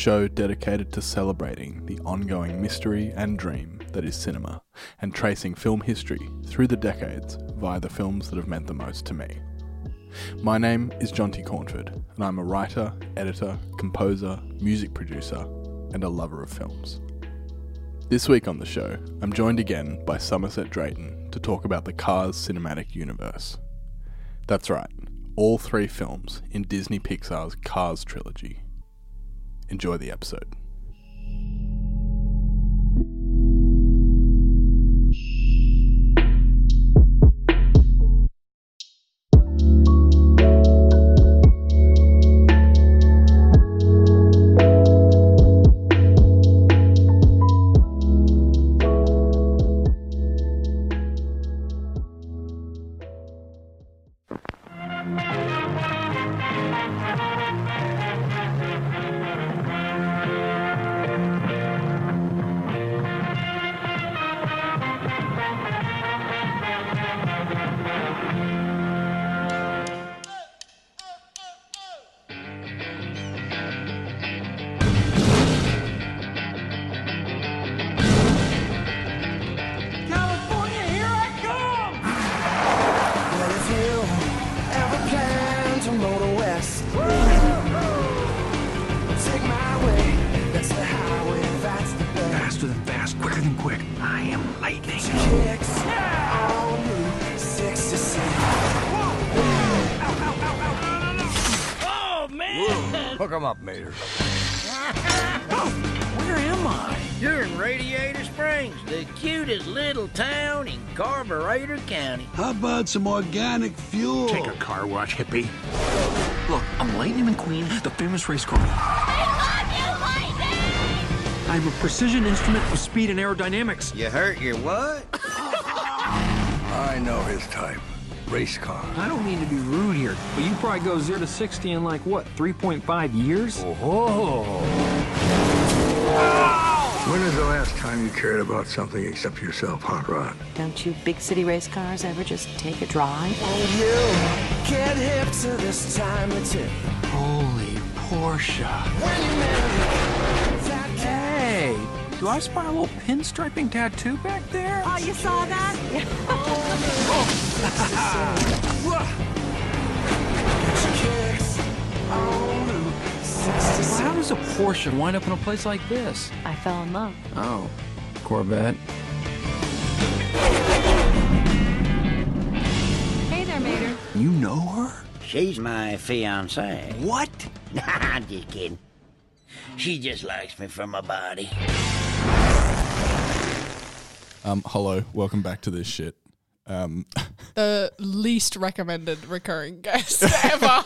show dedicated to celebrating the ongoing mystery and dream that is cinema and tracing film history through the decades via the films that have meant the most to me. My name is Jonty Cornford, and I'm a writer, editor, composer, music producer, and a lover of films. This week on the show, I'm joined again by Somerset Drayton to talk about the Cars cinematic universe. That's right, all three films in Disney Pixar's Cars trilogy. Enjoy the episode. Some organic fuel? Take a car wash, hippie. Look, I'm Lightning McQueen, the famous race car. I'm a precision instrument of speed and aerodynamics. You hurt your what? I know his type. Race car. I don't mean to be rude here, but you probably go 0 to 60 in like what, 3.5 years? Oh. Ah! When is the last time you cared about something except yourself, Hot Rod? Don't you big city race cars ever just take a drive? Oh, you get hip to this time of tip. Holy Porsche. When you that. Hey, do I spy a little pinstriping tattoo back there? Oh, you saw that? Kicks on Route 66. How does a Porsche wind up in a place like this? I fell in love. Oh, Corvette. Hey there, Mater. You know her? She's my fiancée. What? Nah, I'm just kidding. She just likes me for my body. Um, hello, welcome back to this shit. Um, the least recommended recurring guest ever.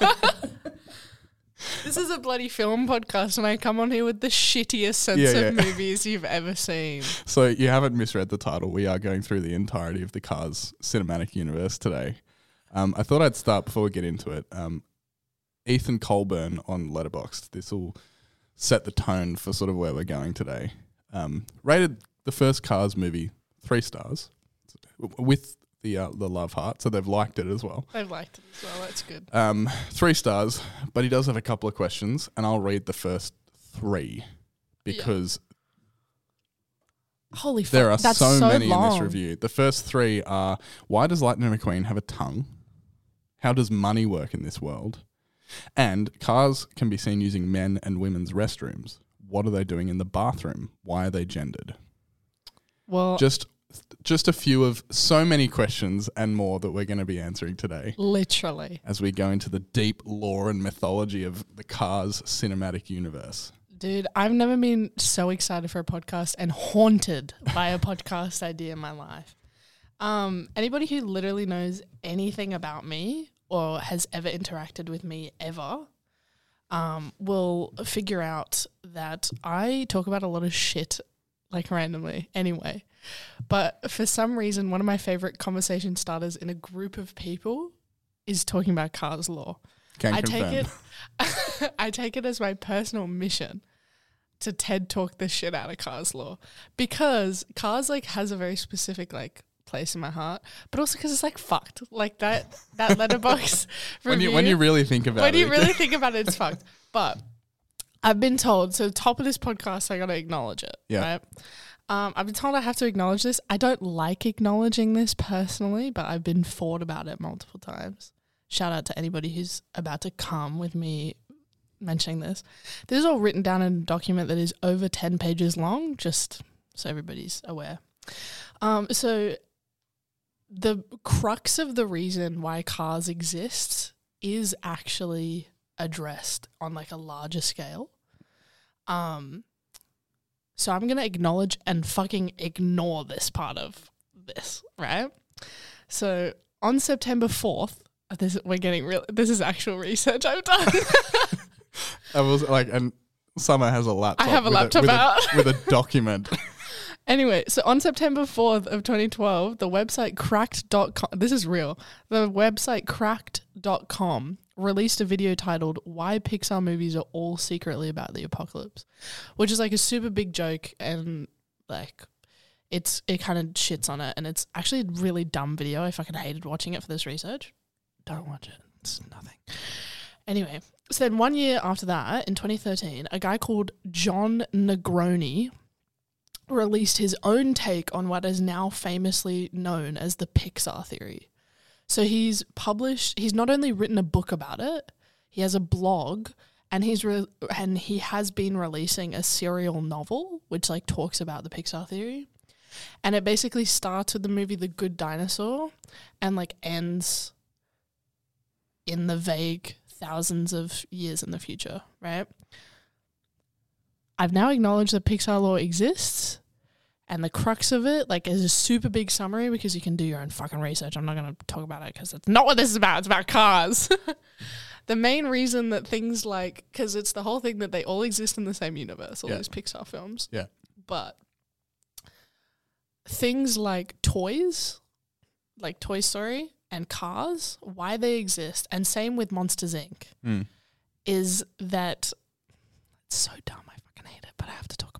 This is a bloody film podcast, and I come on here with the shittiest sense Yeah, of yeah. movies you've ever seen. so you haven't misread the title. We are going through the entirety of the Cars cinematic universe today. Um, I thought I'd start before we get into it. Um, Ethan Colburn on Letterboxd. This will set the tone for sort of where we're going today. Um, rated the first Cars movie three stars with the uh, the love heart, so they've liked it as well. They've liked it as well. That's good. Um, three stars, but he does have a couple of questions, and I'll read the first three because Holy fuck, there are that's so, many long. in this review. The first three are why does Lightning McQueen have a tongue? How does money work in this world? And cars can be seen using men and women's restrooms. What are they doing in the bathroom? Why are they gendered? Well, Just just a few of so many questions and more that we're going to be answering today literally, as we go into the deep lore and mythology of the Cars cinematic universe. dude. I've never been so excited for a podcast and haunted by a podcast idea in my life. Um, anybody who literally knows anything about me or has ever interacted with me ever um, will figure out that I talk about a lot of shit like randomly anyway. But for some reason, one of my favorite conversation starters in a group of people is talking about Cars lore. Can I confirm. take it I take it as my personal mission to TED talk the shit out of Cars lore because Cars like has a very specific like place in my heart, but also because it's like fucked. Like that that Letterboxd when you when you really think about when it, you really think about it, it's fucked. But I've been told. So top of this podcast, I got to acknowledge it. Yeah. Right. Um, I've been told I have to acknowledge this. I don't like acknowledging this personally, but I've been fought about it multiple times. Shout out to anybody who's about to come with me mentioning this. This is all written down in a document that is over 10 pages long, just so everybody's aware. Um, so, the crux of the reason why cars exist is actually addressed on like a larger scale. Um, so I'm gonna acknowledge and fucking ignore this part of this, right? So on September fourth, oh, this we're getting real. This is actual research I've done. I was like, and Summer has a laptop. I have a with laptop with out. a, with a document. Anyway, so on September 4th of 2012, the website cracked.com, this is real, the website cracked.com released a video titled Why Pixar Movies Are All Secretly About the Apocalypse, which is like a super big joke and like it's it kind of shits on it and it's actually a really dumb video. I fucking hated watching it for this research. Don't watch it. It's nothing. Anyway, so then one year after that, in 2013, a guy called Jon Negroni released his own take on what is now famously known as the Pixar theory. So he's published, he's not only written a book about it, he has a blog and he's re- and he has been releasing a serial novel which like talks about the Pixar theory. And it basically starts with the movie The Good Dinosaur and like ends in the vague thousands of years in the future, right? I've now acknowledged that Pixar lore exists and the crux of it, like, is a super big summary because you can do your own fucking research. I'm not going to talk about it because it's not what this is about. It's about cars. the main reason that things like, because it's the whole thing that they all exist in the same universe, all Yeah. these Pixar films. Yeah. But things like toys, like Toy Story and cars, why they exist, and same with Monsters Inc Mm. is that it's so dumb. I fucking hate it, but I have to talk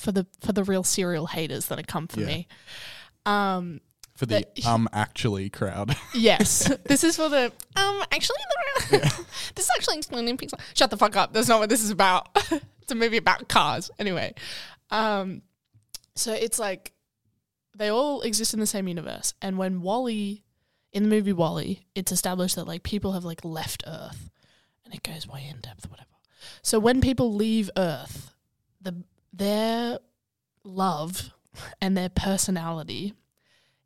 for the for the real serial haters that have come for Yeah. me. Um, For the But- um actually crowd. yes, this is for the um. Actually, the, this is actually explaining Pixar. Shut the fuck up. That's not what this is about. it's a movie about cars. Anyway, um, so it's like they all exist in the same universe, and when WALL-E, in the movie WALL-E, it's established that like people have like left Earth, and it goes way in depth, whatever. So when people leave Earth, the their love and their personality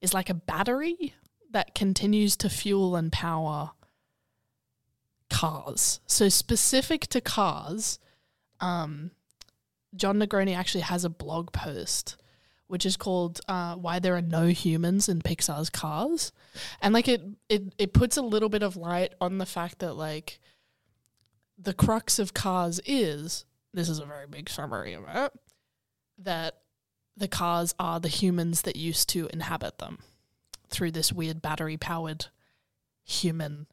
is like a battery that continues to fuel and power cars. So specific to cars, um, Jon Negroni actually has a blog post which is called uh, "Why There Are No Humans in Pixar's Cars," and like it, it, it puts a little bit of light on the fact that like the crux of cars is this is a very big summary of it that the cars are the humans that used to inhabit them through this weird battery powered human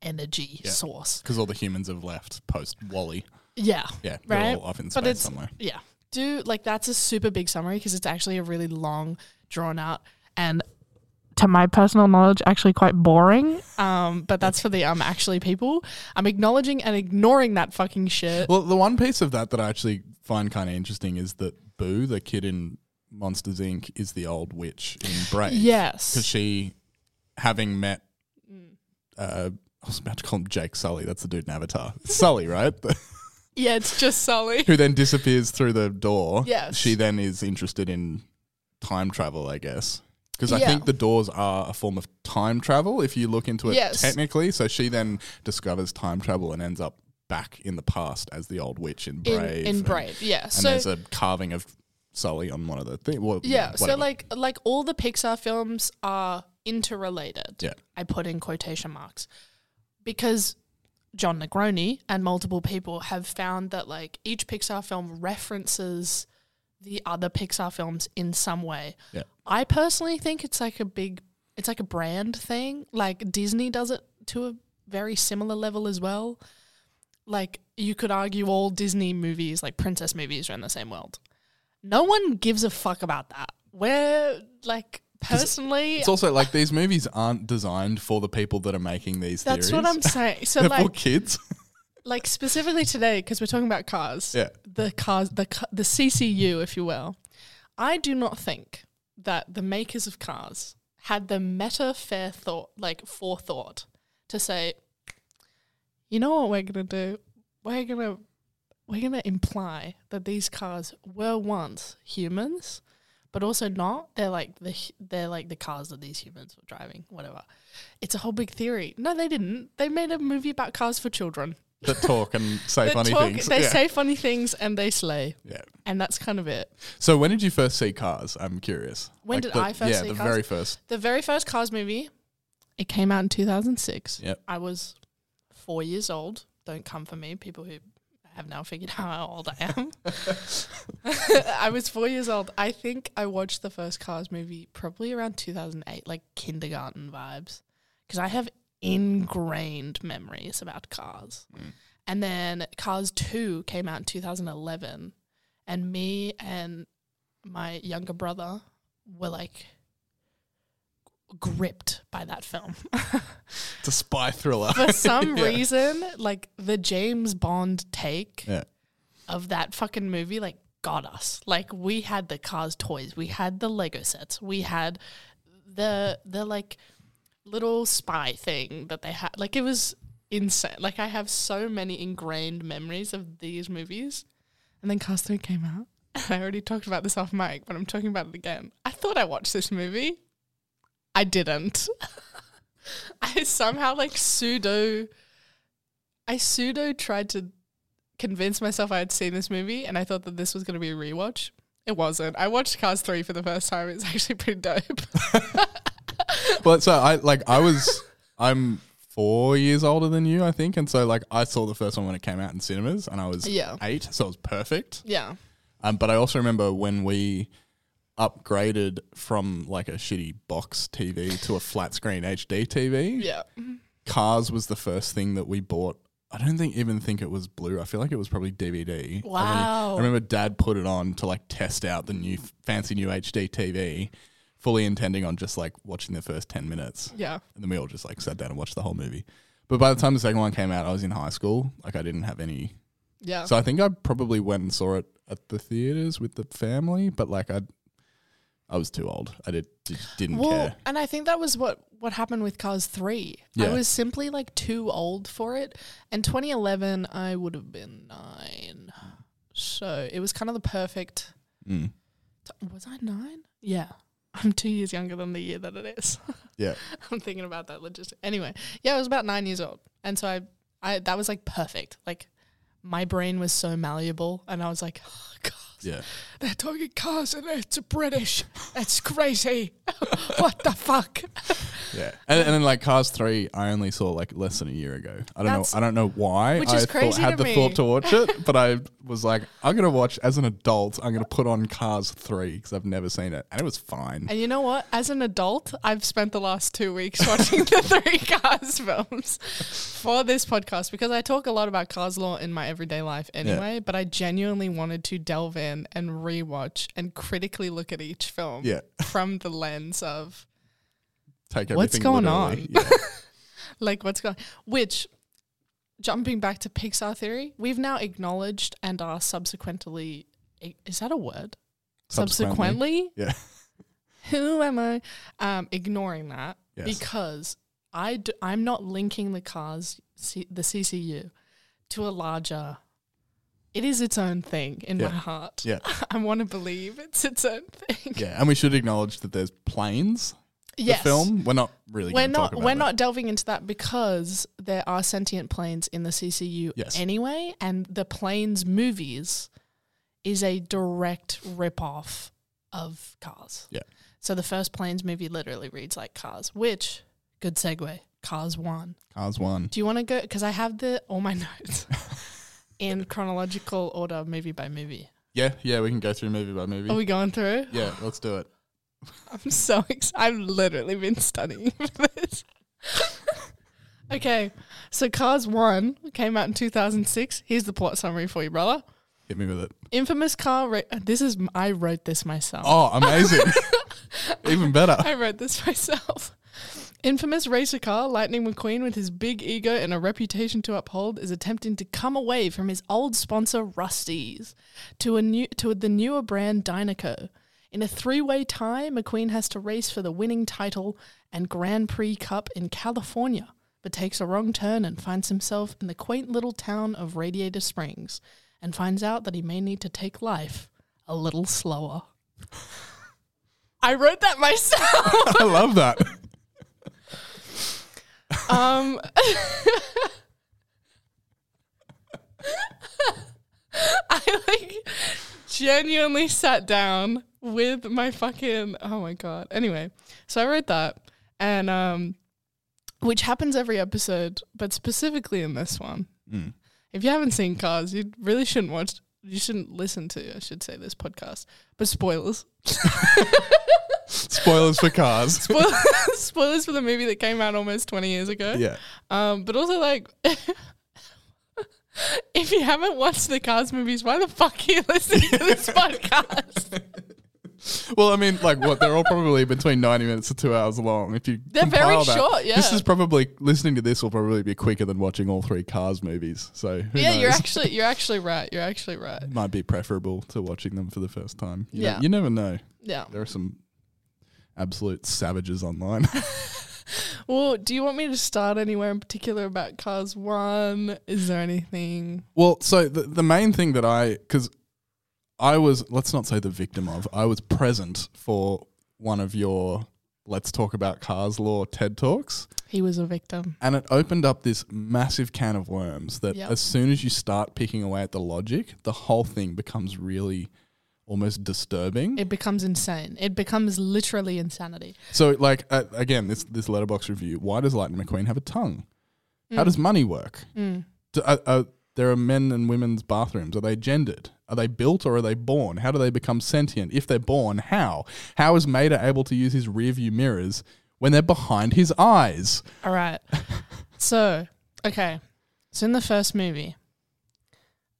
energy Yeah. source. Because all the humans have left post WALL-E. Yeah. Yeah, they're Right? all off in But space it's- somewhere. Yeah. Do like that's a super big summary because it's actually a really long, drawn out, and to my personal knowledge, actually quite boring. Um, but that's for the um actually people. I'm acknowledging and ignoring that fucking shit. Well, the one piece of that that I actually find kind of interesting is that Boo, the kid in Monsters Inc., is the old witch in Brave. Yes. Because she, having met, Mm. uh, I was about to call him Jake Sully. That's the dude in Avatar. Sully, right? yeah, it's just Sully. Who then disappears through the door. Yes. She then is interested in time travel, I guess. Because I Yeah. think the doors are a form of time travel if you look into it Yes. technically. So she then discovers time travel and ends up back in the past as the old witch in In, Brave. in and- Brave, yeah. And so there's a carving of Sully on one of the things. Well, Yeah, so whatever. like like all the Pixar films are interrelated. Yeah. I put in quotation marks because Jon Negroni and multiple people have found that like each Pixar film references the other Pixar films in some way. Yeah. I personally think it's like a big it's like a brand thing. Like Disney does it to a very similar level as well. Like you could argue all Disney movies, like princess movies, are in the same world. No one gives a fuck about that. We're like Personally, It's also like these movies aren't designed for the people that are making these that's theories. what I'm saying. So They're for like, kids. like specifically today, because we're talking about cars. Yeah. The cars, the the CCU, if you will. I do not think that the makers of cars had the meta fair thought, like forethought, to say, you know what we're gonna do? We're gonna we're gonna imply that these cars were once humans, but also not. They're like the they're like the cars that these humans were driving. Whatever. It's a whole big theory. No, they didn't. They made a movie about cars for children. That talk and say funny talk- things. They yeah. say funny things and they slay, yeah. and that's kind of it. So when did you first see Cars? I'm curious. When did the, I first yeah, see the Cars? very first. The very first Cars movie, it came out in 2006. Yep. I was four years old. Don't come for me, people who have now figured out how old I am. I was four years old. I think I watched the first Cars movie probably around 2008, like kindergarten vibes, because I have ingrained memories about Cars. Mm. And then Cars 2 came out in 2011, and me and my younger brother were like gripped by that film. It's a spy thriller. For some Yeah. reason, like the James Bond take Yeah. of that fucking movie, like got us. Like we had the Cars toys, we had the Lego sets, we had the the like little spy thing that they had. Like it was insane. Like I have so many ingrained memories of these movies. And then Cars 3 came out. And I already talked about this off mic, but I'm talking about it again. I thought I watched this movie. I didn't. I somehow like pseudo I pseudo tried to convince myself I had seen this movie and I thought that this was going to be a rewatch. It wasn't. I watched Cars 3 for the first time. It's actually pretty dope. Well, so I like I was I'm four years older than you, I think, and so like I saw the first one when it came out in cinemas, and I was Yeah. eight, so it was perfect. yeah. Um, but I also remember when we upgraded from like a shitty box TV to a flat screen HD TV. Yeah. Cars was the first thing that we bought. I don't think even think it was blue. I feel like it was probably DVD. We- Wow. I remember Dad put it on to like test out the new fancy new HD TV, fully intending on just like watching the first ten minutes. Yeah. And then we all just like sat down and watched the whole movie. But by the time the second one came out, I was in high school. Like I didn't have any. Yeah. So I think I probably went and saw it at the theaters with the family, but like I, I was too old. I did didn't well, care. and I think that was what what happened with Cars 3. I was simply like too old for it. And 2011 I would have been 9. So, it was kind of the perfect Mm. t- Was I 9? Yeah. I'm 2 years younger than the year that it is. Yeah. I'm thinking about that logistic. Anyway, yeah, I was about 9 years old. And so I I that was like perfect. Like my brain was so malleable and I was like, oh, God, Yeah. they're talking cars and it's British. It's crazy. what the fuck? Yeah. And, and then like Cars 3, I only saw like less than a year ago. I don't That's- know. I don't know why. which I is thought, crazy had to the me. thought to watch it, but I was like, I'm going to watch as an adult, I'm going to put on Cars 3 because I've never seen it. And it was fine. And you know what? As an adult, I've spent the last two weeks watching the three Cars films for this podcast because I talk a lot about Cars lore in my everyday life anyway. But I genuinely wanted to delve in and rewatch and critically look at each film Yeah. from the lens of Take What's going literally. on? Yeah. like what's going which jumping back to Pixar theory, we've now acknowledged and are subsequently is that a word? Subsequently, Yeah. who am I? Um, ignoring that Yes. because I d- I'm not linking the cars C- the CCU to a larger. It is its own thing in Yeah. my heart. Yeah. I want to believe it's its own thing. Yeah. And we should acknowledge that there's planes. Yes. The film. We're not really we're not we're that. not delving into that because there are sentient planes in the CCU Yes. anyway, and the planes movies is a direct rip off of Cars. Yeah. So the first planes movie literally reads like Cars, which good segue. Cars one. Cars 1. Do you want to go? Because I have the all my notes in chronological order, movie by movie. Yeah. Yeah. We can go through movie by movie. Are we going through? yeah. Let's do it. I'm so excited. I've literally been studying for this. okay, so Cars 1 came out in 2006. Here's the plot summary for you, brother. Hit me with it. Infamous car. Ra- this is I wrote this myself. Oh, amazing. Even better. I wrote this myself. Infamous racer car Lightning McQueen, with his big ego and a reputation to uphold, is attempting to come away from his old sponsor Rust-eze to a new to the newer brand Dinoco. In a three-way tie, McQueen has to race for the winning title and Grand Prix Cup in California, but takes a wrong turn and finds himself in the quaint little town of Radiator Springs, and finds out that he may need to take life a little slower. I wrote that myself. I love that. Um, I like genuinely sat down with my fucking oh my god. Anyway, so I wrote that, and um, which happens every episode, but specifically in this one. Mm. If you haven't seen Cars, you really shouldn't watch. You shouldn't listen to. I should say this podcast, but spoilers. Spoilers for cars. Spoil- spoilers for the movie that came out almost 20 years ago. yeah. Um, but also like if you haven't watched the Cars movies, why the fuck are you listening to this podcast? Well, I mean, like what? They're all probably between ninety minutes to two hours long. If you They're very that, short, yeah. This is probably listening to this will probably be quicker than watching all three Cars movies. So who yeah, knows? you're actually you're actually right. You're actually right. might be preferable to watching them for the first time. You Yeah. know, you never know. Yeah. There are some absolute savages online. Well, do you want me to start anywhere in particular about Cars One? Is there anything? well, so the the main thing that I because I was let's not say the victim of I was present for one of your let's talk about cars lore TED talks. He was a victim. And it opened up this massive can of worms that Yep. as soon as you start picking away at the logic, the whole thing becomes really almost disturbing. It becomes insane. It becomes literally insanity. so, like, uh, again, this this Letterboxd review: Why does Lightning McQueen have a tongue? Mm. How does money work? Do, uh, uh, there are men and women's bathrooms. Are they gendered? Are they built or are they born? How do they become sentient? If they're born, how? How is Mater able to use his rear view mirrors when they're behind his eyes? All right. so, okay. So in the first movie,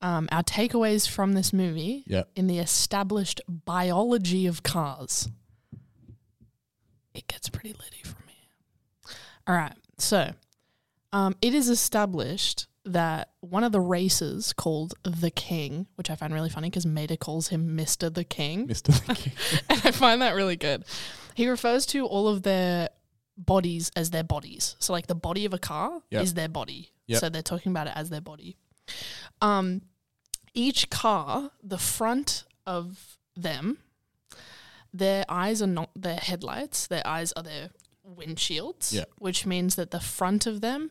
um, our takeaways from this movie Yep. in the established biology of cars, it gets pretty litty for me. All right. So, um, it is established that one of the races called the King, which I find really funny because Mater calls him Mister the King, Mr. the King. and I find that really good. He refers to all of their bodies as their bodies. So like the body of a car Yep. is their body. Yep. So they're talking about it as their body. Um, each car, the front of them, their eyes are not their headlights. Their eyes are their windshields. Yep. Which means that the front of them,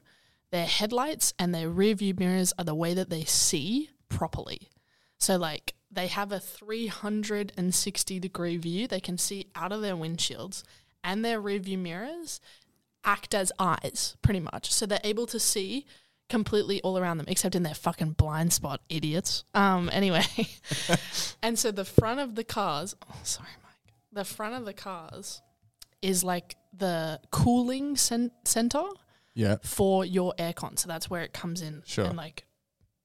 their headlights and their rear view mirrors are the way that they see properly. So like they have a 360 degree view. They can see out of their windshields and their rear view mirrors act as eyes pretty much. So they're able to see completely all around them except in their fucking blind spot, idiots. Um anyway. and so the front of the cars, oh sorry Mike. The front of the cars is like the cooling cen- center Yeah. for your aircon. So that's where it comes in Sure. and like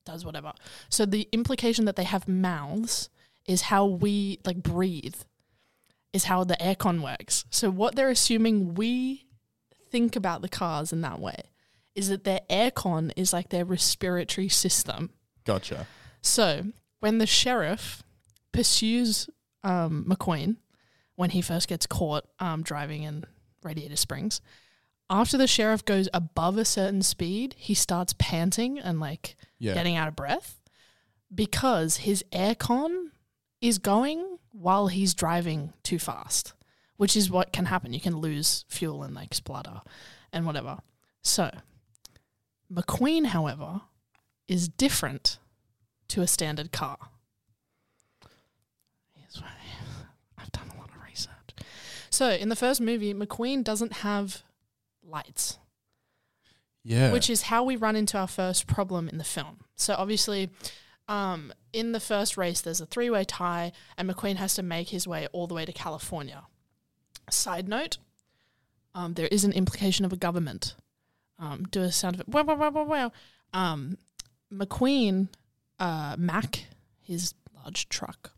does whatever. So the implication that they have mouths is how we like breathe, is how the aircon works. So what they're assuming we think about the cars in that way is that their aircon is like their respiratory system. Gotcha. So when the sheriff pursues um, McQueen when he first gets caught um, driving in Radiator Springs, after the sheriff goes above a certain speed, he starts panting and like Yeah. getting out of breath because his aircon is going while he's driving too fast, which is what can happen. You can lose fuel and like splutter and whatever. So, McQueen, however, is different to a standard car. I've done a lot of research. So, in the first movie, McQueen doesn't have lights Yeah. which is how we run into our first problem in the film. So obviously, um, in the first race, there's a three-way tie, and McQueen has to make his way all the way to California. Side note: um, there is an implication of a government. Um, do a sound of it. Wow, wow, wow, wow, wow. Um, McQueen, uh, Mack, his large truck.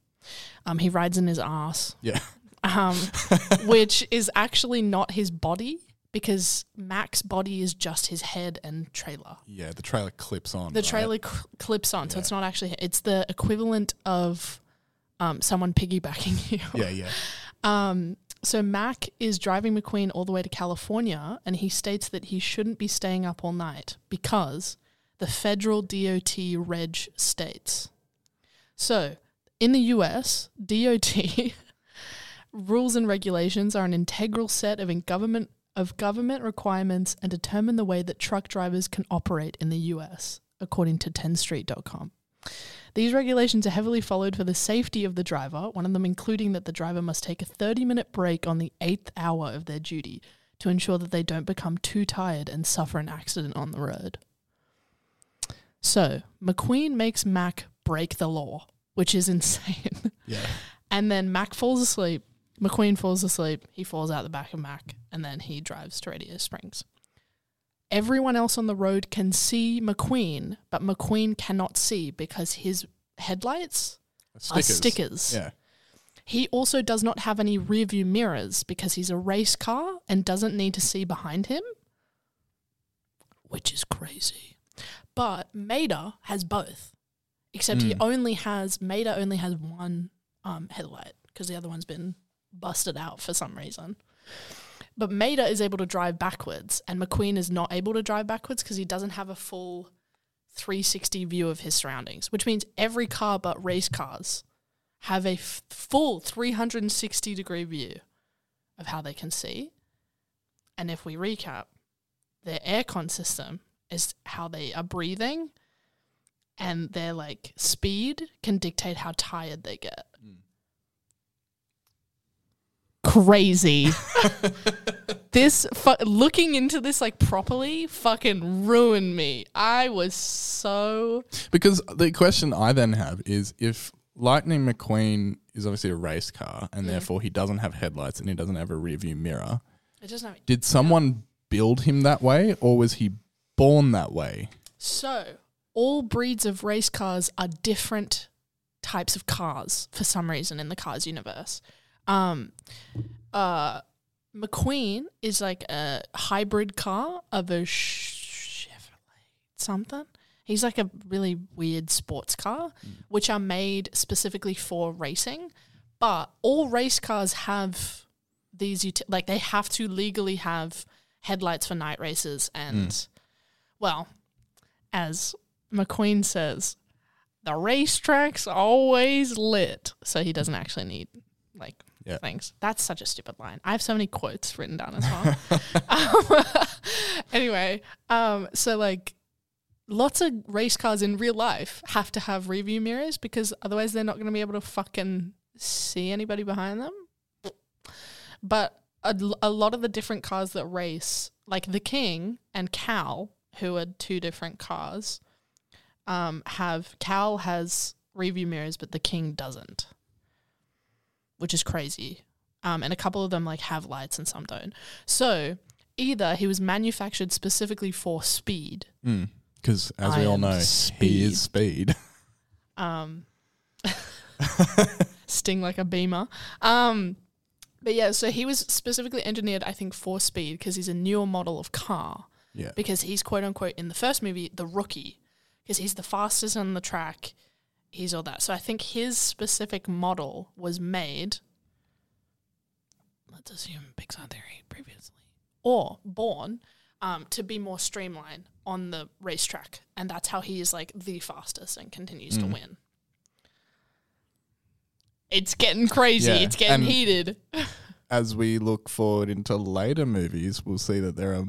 Um, he rides in his ass, Yeah. um, which is actually not his body because Mack's body is just his head and trailer. Yeah, the trailer clips on. The right? trailer cl- clips on, so it's not actually. It's the equivalent of um, someone piggybacking you. Yeah, yeah. Um, so Mack is driving McQueen all the way to California, and he states that he shouldn't be staying up all night because the federal DOT reg states. So, in the US, DOT rules and regulations are an integral set of in government of government requirements and determine the way that truck drivers can operate in the US, according to 10street.com. These regulations are heavily followed for the safety of the driver, one of them including that the driver must take a 30 minute break on the eighth hour of their duty to ensure that they don't become too tired and suffer an accident on the road. So, McQueen makes Mack break the law, which is insane. Yeah. And then Mack falls asleep. McQueen falls asleep. He falls out the back of Mack, and then he drives to Radio Springs. Everyone else on the road can see McQueen, but McQueen cannot see because his headlights are stickers. Yeah. He also does not have any rear view mirrors because he's a race car and doesn't need to see behind him, which is crazy. But Mater has both, except he Mm. only has Mater only has one um, headlight because the other one's been busted out for some reason. But Mater is able to drive backwards, and McQueen is not able to drive backwards because he doesn't have a full 360 view of his surroundings, which means every car but race cars have a f- full 360 degree view of how they can see. And if we recap, their aircon system is how they are breathing, and their like speed can dictate how tired they get. Crazy. this fu- looking into this like properly fucking ruined me. I was so Because the question I then have is if Lightning McQueen is obviously a race car and mm. therefore he doesn't have headlights and he doesn't have a rear view mirror, it doesn't have did someone build him that way or was he born that way? So, all breeds of race cars are different types of cars for some reason in the Cars universe. Um, uh, McQueen is like a hybrid car of a Ch- Chevrolet something. He's like a really weird sports car, which are made specifically for racing. But all race cars have these, uti- like, they have to legally have headlights for night races and, well, as McQueen says, the racetrack's always lit. So he doesn't actually need like Yeah. things. That's such a stupid line. I have so many quotes written down as well. um, anyway, um, so like lots of race cars in real life have to have review mirrors because otherwise they're not going to be able to fucking see anybody behind them. But a, a lot of the different cars that race, like the King and Cal, who are two different cars, um, have Cal has review mirrors, but the King doesn't, which is crazy. Um, and a couple of them like have lights and some don't. So either he was manufactured specifically for speed, Because as I we all am know, he is speed. um, sting like a beamer. Um, but yeah, so he was specifically engineered, I think, for speed because he's a newer model of car. yeah. Because he's quote unquote in the first movie the rookie, because he's the fastest on the track. He's all that. So I think his specific model was made. Let's assume Pixar theory previously, or born um, to be more streamlined on the racetrack, and that's how he is like the fastest and continues to win. It's getting crazy. Yeah, It's getting and- heated. As we look forward into later movies, we'll see that there are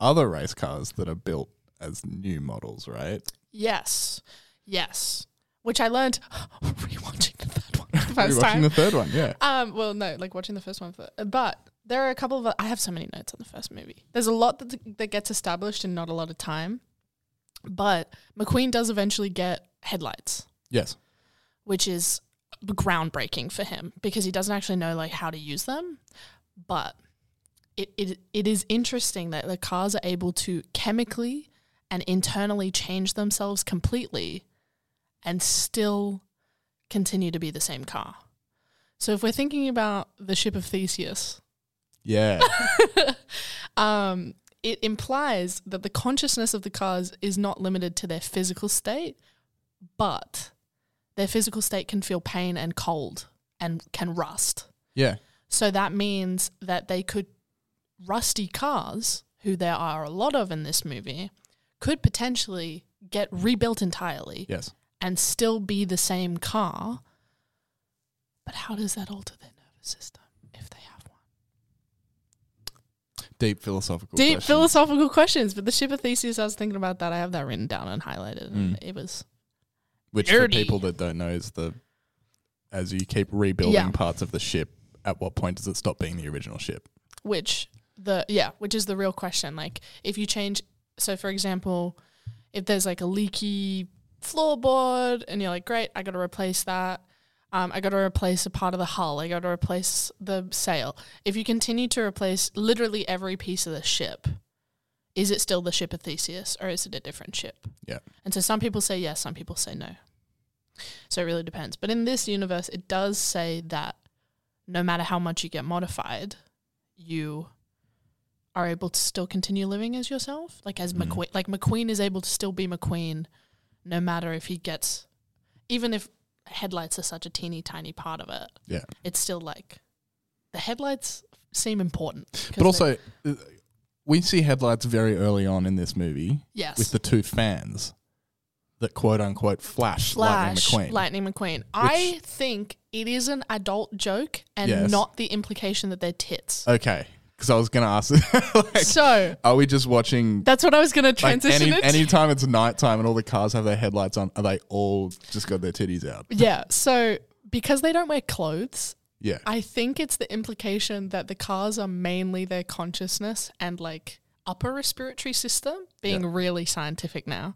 other race cars that are built as new models, right? Yes, yes. Which I learned rewatching the third one the first Rewatching time. the third one, yeah. um, well, no, like watching the first one. For, but there are a couple of. I have so many notes on the first movie. There's a lot that that gets established in not a lot of time. But McQueen does eventually get headlights, Yes. which is groundbreaking for him because he doesn't actually know like how to use them. But it, it it is interesting that the cars are able to chemically and internally change themselves completely and still continue to be the same car. So if we're thinking about the ship of Theseus, Yeah. um, it implies that the consciousness of the cars is not limited to their physical state, but their physical state can feel pain and cold and can rust. yeah. So that means that they could, rusty cars, who there are a lot of in this movie, could potentially get rebuilt entirely Yes. And still be the same car. But how does that alter their nervous system if they have one? Deep philosophical Deep questions. philosophical questions. But the ship of Theseus, I was thinking about that. I have that written down and highlighted. Mm. And it was Which for people that don't know is the as you keep rebuilding Yeah. parts of the ship, at what point does it stop being the original ship? which the yeah, which is the real question. Like if you change, so for example, if there's like a leaky floorboard and you're like, great, I got to replace that. Um, I got to replace a part of the hull. I got to replace the sail. If you continue to replace literally every piece of the ship, is it still the ship of Theseus or is it a different ship? Yeah. And so some people say yes, some people say no. So it really depends. But in this universe, it does say that no matter how much you get modified, you are able to still continue living as yourself. Like as McQueen, like McQueen is able to still be McQueen, no matter if he gets, even if headlights are such a teeny tiny part of it. Yeah. It's still like the headlights seem important. But also, uh, we see headlights very early on in this movie yes, with the two fans that quote unquote flash, Flash, Lightning McQueen. Lightning McQueen. I think it is an adult joke and Yes. not the implication that they're tits. okay. Because I was going to ask, like, so are we just watching that's what I was going to like transition any it. anytime it's nighttime and all the cars have their headlights on, are they all just got their titties out? yeah. So because they don't wear clothes, Yeah. I think it's the implication that the cars are mainly their consciousness and like upper respiratory system, being Yeah. really scientific now,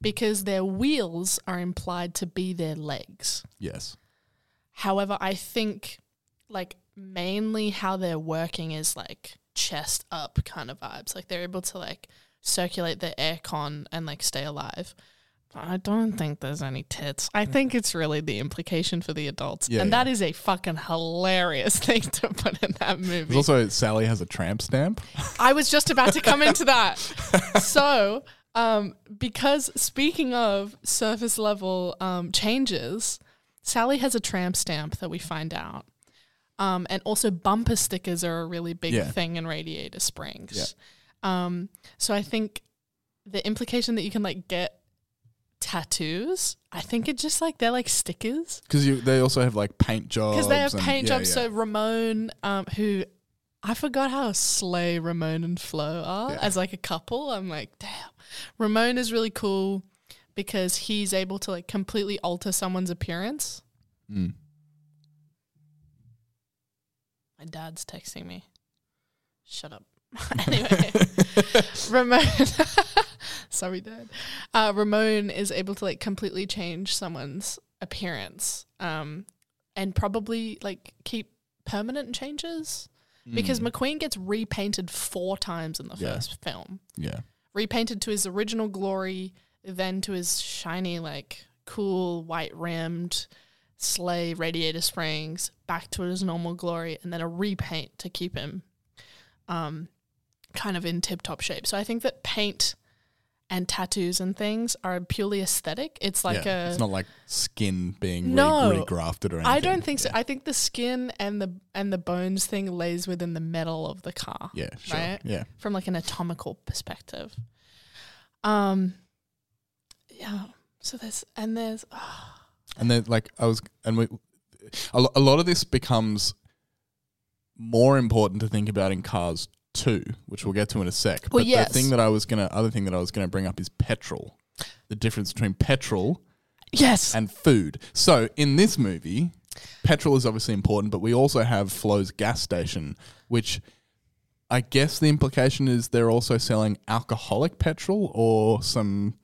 because their wheels are implied to be their legs. yes. However, I think like mainly how they're working is like chest up kind of vibes. Like they're able to like circulate their aircon and like stay alive. I don't think there's any tits. I think it's really the implication for the adults. Yeah, and yeah. that is a fucking hilarious thing to put in that movie. There's also Sally has a tramp stamp. I was just about to come into that. So, um, because speaking of surface level um, changes, Sally has a tramp stamp that we find out. Um, and also bumper stickers are a really big Yeah. thing in Radiator Springs. Yeah. Um, so I think the implication that you can like get tattoos, I think it just like they're like stickers Because they also have like paint jobs. because they have and- paint yeah, jobs. So Ramon, um, who I forgot how slay Ramon and Flo are as like a couple. I'm like, damn, Ramon is really cool because he's able to like completely alter someone's appearance. Mm. My dad's texting me. Shut up. anyway, Ramon. Sorry, Dad. Uh, Ramon is able to like completely change someone's appearance, um, and probably like keep permanent changes because McQueen gets repainted four times in the. Yeah. first film. Yeah. Repainted to his original glory, then to his shiny, like cool white rimmed sleigh radiator springs, back to his normal glory, and then a repaint to keep him um, kind of in tip top shape. So I think that paint and tattoos and things are purely aesthetic. It's like yeah. a it's not like skin being No. re- regrafted or anything. I don't think so. I think the skin and the and the bones thing lays within the metal of the car. Yeah, sure. Right? Yeah. From like an atomical perspective. Um yeah. So there's and there's And then like I was and we a, lo- a lot of this becomes more important to think about in cars too, which we'll get to in a sec. Well, but yes. the thing that I was gonna other thing that I was gonna bring up is petrol. The difference between petrol Yes. and food. So in this movie, petrol is obviously important, but we also have Flo's gas station, which I guess the implication is they're also selling alcoholic petrol or some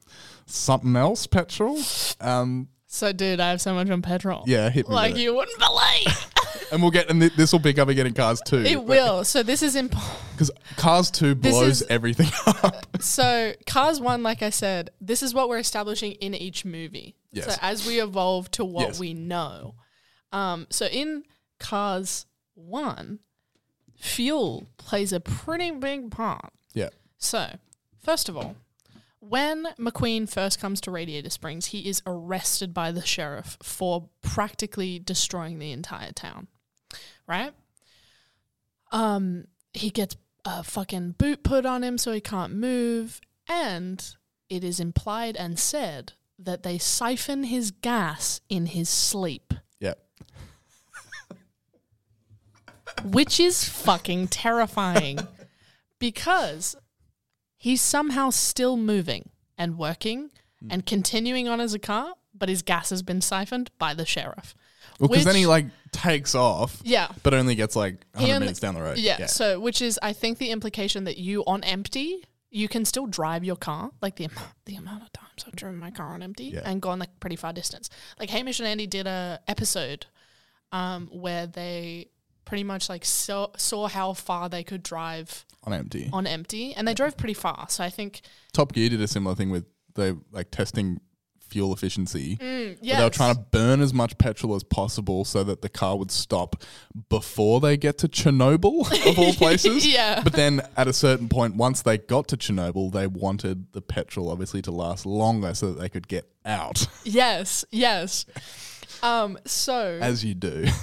something else petrol. Um, so dude, I have so much on petrol. yeah, hit me. Like with it. you wouldn't believe. and we'll get and th- this will pick up again in Cars Two. It will. So this is important. because Cars Two This blows is- everything up. So Cars One, like I said, this is what we're establishing in each movie. Yes. So as we evolve to what Yes. we know. Um, so in Cars One, fuel plays a pretty big part. yeah, So, first of all, when McQueen first comes to Radiator Springs, he is arrested by the sheriff for practically destroying the entire town. Right? Um, he gets a fucking boot put on him so he can't move, and it is implied and said that they siphon his gas in his sleep, yeah. which is fucking terrifying because he's somehow still moving and working Hmm. and continuing on as a car, but his gas has been siphoned by the sheriff. Well, because then he like takes off, Yeah. but only gets like 100 only- minutes down the road. Yeah, So, which is, I think, the implication that you on empty, you can still drive your car. Like the amount, the amount of times I've driven my car on empty Yeah. and gone like pretty far distance. Like Hamish and Andy did a episode, um, where they pretty much like saw saw how far they could drive on empty. on empty, and they drove pretty far. So I think, Top Gear did a similar thing with the like testing fuel efficiency. mm, yeah, They were trying to burn as much petrol as possible so that the car would stop before they get to Chernobyl, of all places. Yeah. But then at a certain point, once they got to Chernobyl, they wanted the petrol obviously to last longer so that they could get out, yes, yes. Um, so as you do.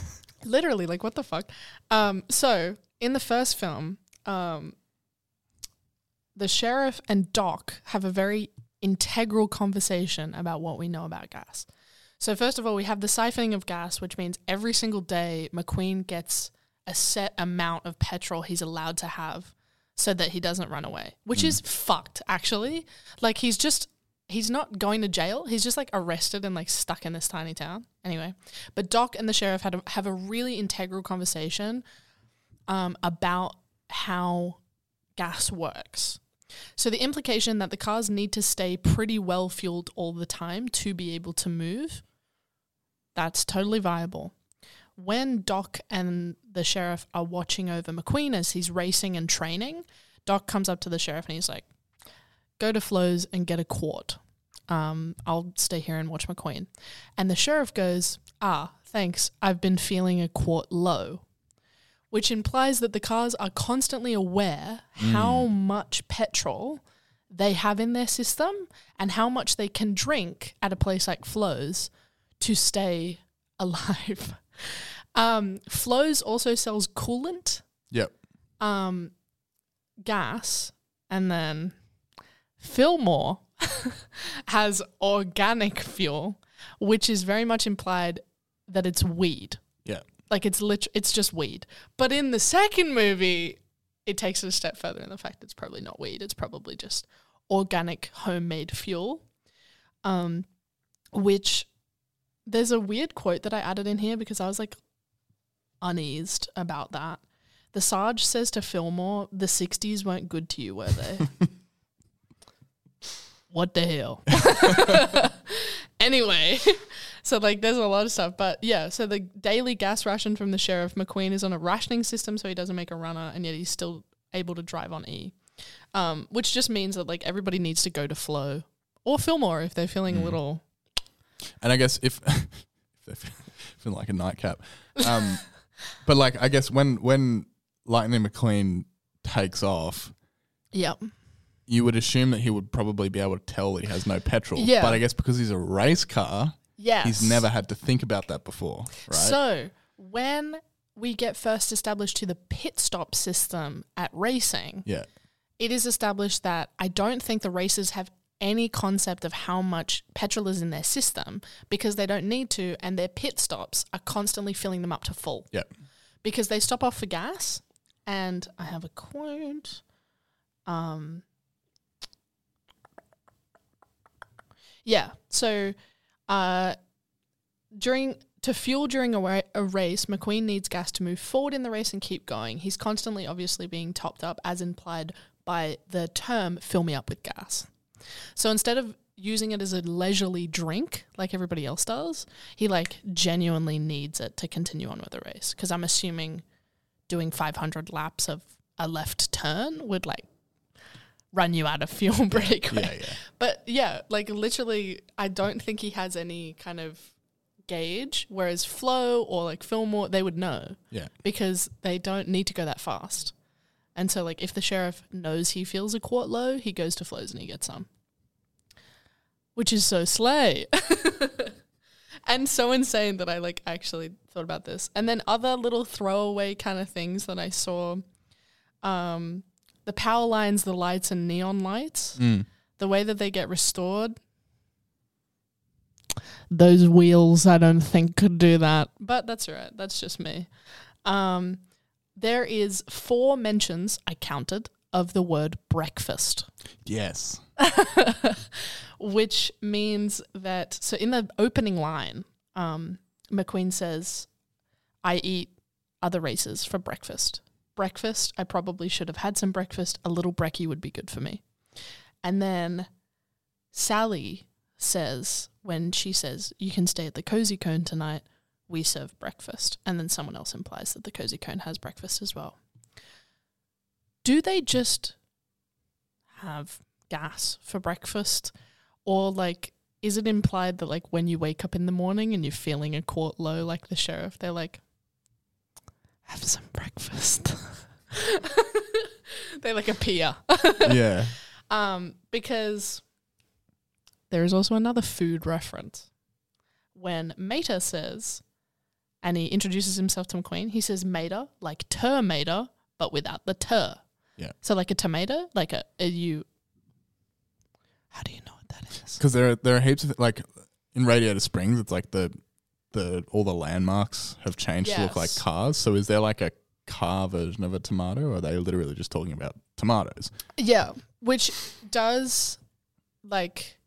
literally like what the fuck? Um so in the first film um the sheriff and doc have a very integral conversation about what we know about gas. So first of all we have the siphoning of gas which means every single day mcqueen gets a set amount of petrol he's allowed to have so that he doesn't run away which is fucked actually. Like he's just he's not going to jail. He's just like arrested and like stuck in this tiny town. Anyway, but Doc and the sheriff had a, have a really integral conversation um, about how gas works. So the implication that the cars need to stay pretty well fueled all the time to be able to move, that's totally viable. When Doc and the sheriff are watching over McQueen as he's racing and training, Doc comes up to the sheriff and he's like, go to Flo's and get a quart. Um, I'll stay here and watch McQueen. And the sheriff goes, Ah, thanks. I've been feeling a quart low. Which implies that the cars are constantly aware how much petrol they have in their system and how much they can drink at a place like Flo's to stay alive. Um, Flo's also sells coolant yep. um, gas, and then Fillmore has organic fuel, which is very much implied that it's weed. Yeah. Like it's lit- it's just weed. But in the second movie, it takes it a step further in the fact it's probably not weed. It's probably just organic homemade fuel. Um, which there's a weird quote that I added in here because I was like uneased about that. The Sarge says to Fillmore, "The '60s weren't good to you, were they?" what the hell? anyway, so like, there's a lot of stuff, but yeah. So the daily gas ration from the sheriff McQueen is on a rationing system, so he doesn't make a runner, and yet he's still able to drive on E, um, which just means that like everybody needs to go to Flo or Fillmore if they're feeling a little. And I guess if, if they're feeling like a nightcap, um, but like I guess when when Lightning McQueen takes off, Yep. You would assume that he would probably be able to tell that he has no petrol. Yeah. But I guess because he's a race car, Yes. he's never had to think about that before, right? So when we get first established to the pit stop system at racing, yeah. it is established that I don't think the racers have any concept of how much petrol is in their system because they don't need to, and their pit stops are constantly filling them up to full Yeah. because they stop off for gas. And I have a quote. Um, yeah. So, uh, during to fuel during a, wa- a race, McQueen needs gas to move forward in the race and keep going. He's constantly, obviously, being topped up, as implied by the term "fill me up with gas." So instead of using it as a leisurely drink like everybody else does. He like genuinely needs it to continue on with the race because I'm assuming doing 500 laps of a left turn would like run you out of fuel pretty quick. Yeah, yeah. But yeah, like literally, I don't think he has any kind of gauge. Whereas Flo or like Fillmore, they would know Yeah. because they don't need to go that fast. And so, like, if the sheriff knows he feels a quart low, he goes to Flo's and he gets some, which is so slay. and so insane that I like actually thought about this. And then other little throwaway kind of things that I saw um, the power lines, the lights, and neon lights, the way that they get restored. Those wheels, I don't think could do that, but that's all right. That's just me. Um, there is four mentions I counted of the word breakfast Yes. which means that so in the opening line, um, McQueen says, "I eat other races for breakfast. Breakfast. I probably should have had some breakfast. A little brekkie would be good for me." And then Sally says, when she says, "You can stay at the cozy cone tonight. We serve breakfast," and then someone else implies that the cozy cone has breakfast as well. Do they just have gas for breakfast? Or like is it implied that like when you wake up in the morning and you're feeling a quart low like the sheriff, they're like have some breakfast. they like appear. yeah. um because there is also another food reference. When Mater says and he introduces himself to McQueen, he says Mater, like termater, but without the ter. Yeah. So like a tomato, like a, a you how do you know what that is? Because there are, there are heaps of like in Radiator Springs, it's like the the all the landmarks have changed to look like Yes. cars. So is there like a car version of a tomato, or are they literally just talking about tomatoes? Yeah, which does like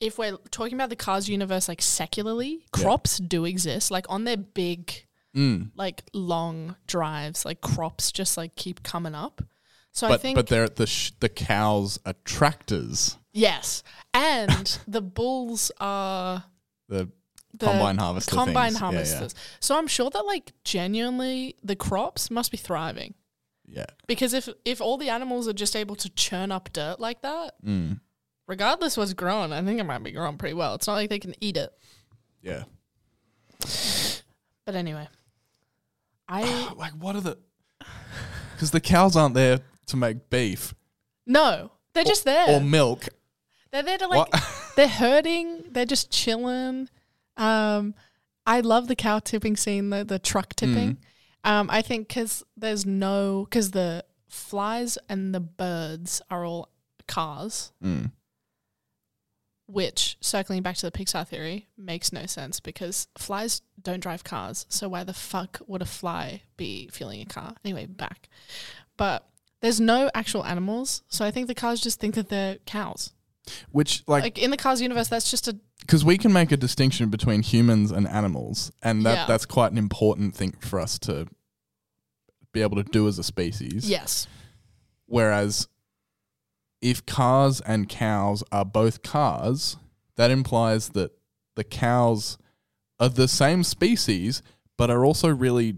if we're talking about the Cars universe like secularly, crops do exist. Like on their big Mm. like long drives, like crops just like keep coming up. So I But think but they're the sh- the cows are tractors. yes, and the bulls are The, the combine harvester. combine things. Yeah, yeah. harvesters. So I'm sure that like genuinely the crops must be thriving Yeah. because if if all the animals are just able to churn up dirt like that, Mm. regardless what's grown, I think it might be grown pretty well. It's not like they can eat it. Yeah. But anyway, I like what are the? Because the cows aren't there to make beef no, they're just there. or milk. they're there to like they're herding. They're just chilling. Um, I love the cow tipping scene, the the truck tipping. Um, I think because there's no because the flies and the birds are all cars. Mm. Which, circling back to the Pixar theory, makes no sense because flies don't drive cars. So why the fuck would a fly be fueling a car? Anyway, back. But there's no actual animals, so I think the cars just think that they're cows. Which like Like in the Cars universe, that's just a because we can make a distinction between humans and animals, and that Yeah. that's quite an important thing for us to be able to do as a species. yes, Whereas if cars and cows are both cars, that implies that the cows are the same species, but are also really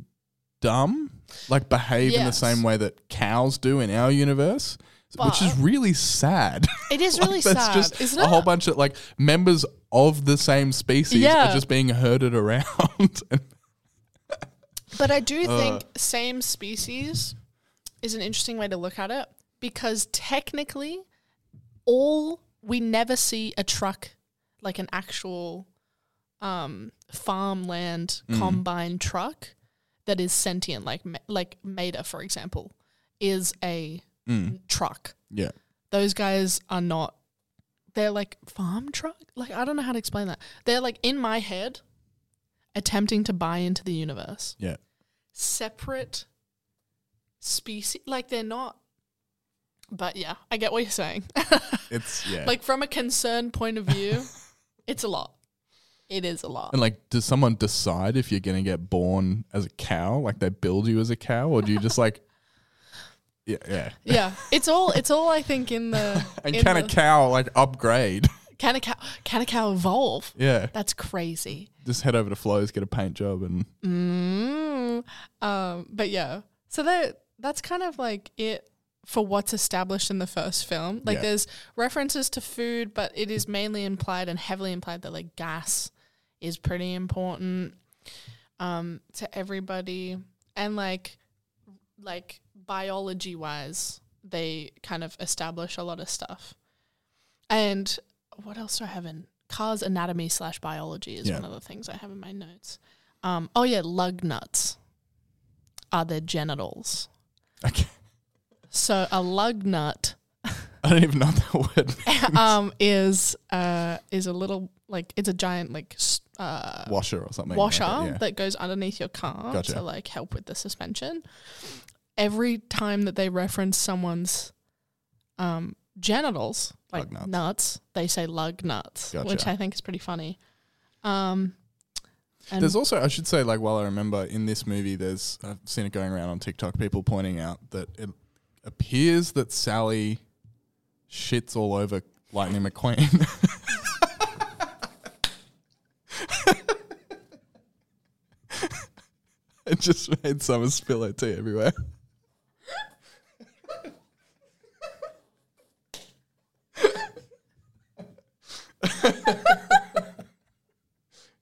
dumb, like behave in the Yes. same way that cows do in our universe, which is really sad. it is Like, really that's sad, just isn't a it? whole bunch of like members of the same species Yeah. are just being herded around. But I do Uh. think same species is an interesting way to look at it because technically, all we never see a truck like an actual um, farmland Mm. combine truck that is sentient, like Ma- like Mater, for example, is a Mm. truck. yeah. Those guys are not. They're like farm truck. Like I don't know how to explain that. They're like in my head, attempting to buy into the universe Yeah. separate species. Like they're not. But yeah, I get what you're saying. It's yeah. like from a concern point of view, it's a lot. It is a lot. And like, does someone decide if you're gonna get born as a cow? Like they build you as a cow, or do you just like Yeah, yeah. Yeah, it's all it's all I think in the And in can a cow like upgrade? can a cow can a cow evolve? yeah. That's crazy. Just head over to Flo's, get a paint job, and Mm. Um, but yeah, so that that's kind of like it for what's established in the first film. Like Yeah. there's references to food, but it is mainly implied and heavily implied that like gas is pretty important um, to everybody, and like like biology wise, they kind of establish a lot of stuff. And what else do I have in cars anatomy slash biology is Yeah. one of the things I have in my notes. Um, oh yeah, lug nuts are their genitals. okay. So a lug nut I don't even know what that word um, is uh, is a little like it's a giant like uh, washer or something. like washer that, yeah. that goes underneath your car Gotcha. to like help with the suspension. Every time that they reference someone's um, genitals, like nuts. nuts. they say lug nuts, which I think is pretty funny. Um, and There's also, I should say, like while I remember in this movie, there's I've seen it going around on TikTok. People pointing out that it appears that Sally shits all over Lightning McQueen. it just made Summer spill her tea everywhere.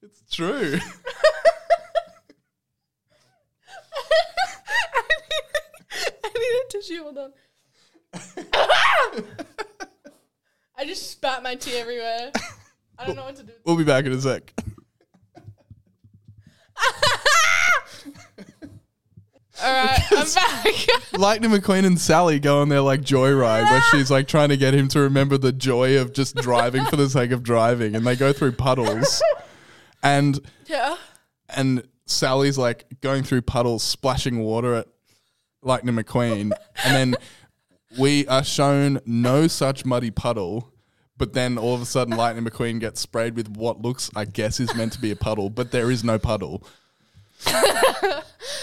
It's true. I need a tissue. Hold on. I just spat my tea everywhere. I don't know what to do. We'll be back in a sec. All right, I'm back. Lightning McQueen and Sally go on their like joyride where she's like trying to get him to remember the joy of just driving for the sake of driving, and they go through puddles, and yeah. and Sally's like going through puddles, splashing water at Lightning McQueen, and then we are shown no such muddy puddle. But then all of a sudden, Lightning McQueen gets sprayed with what looks, I guess, is meant to be a puddle, but there is no puddle.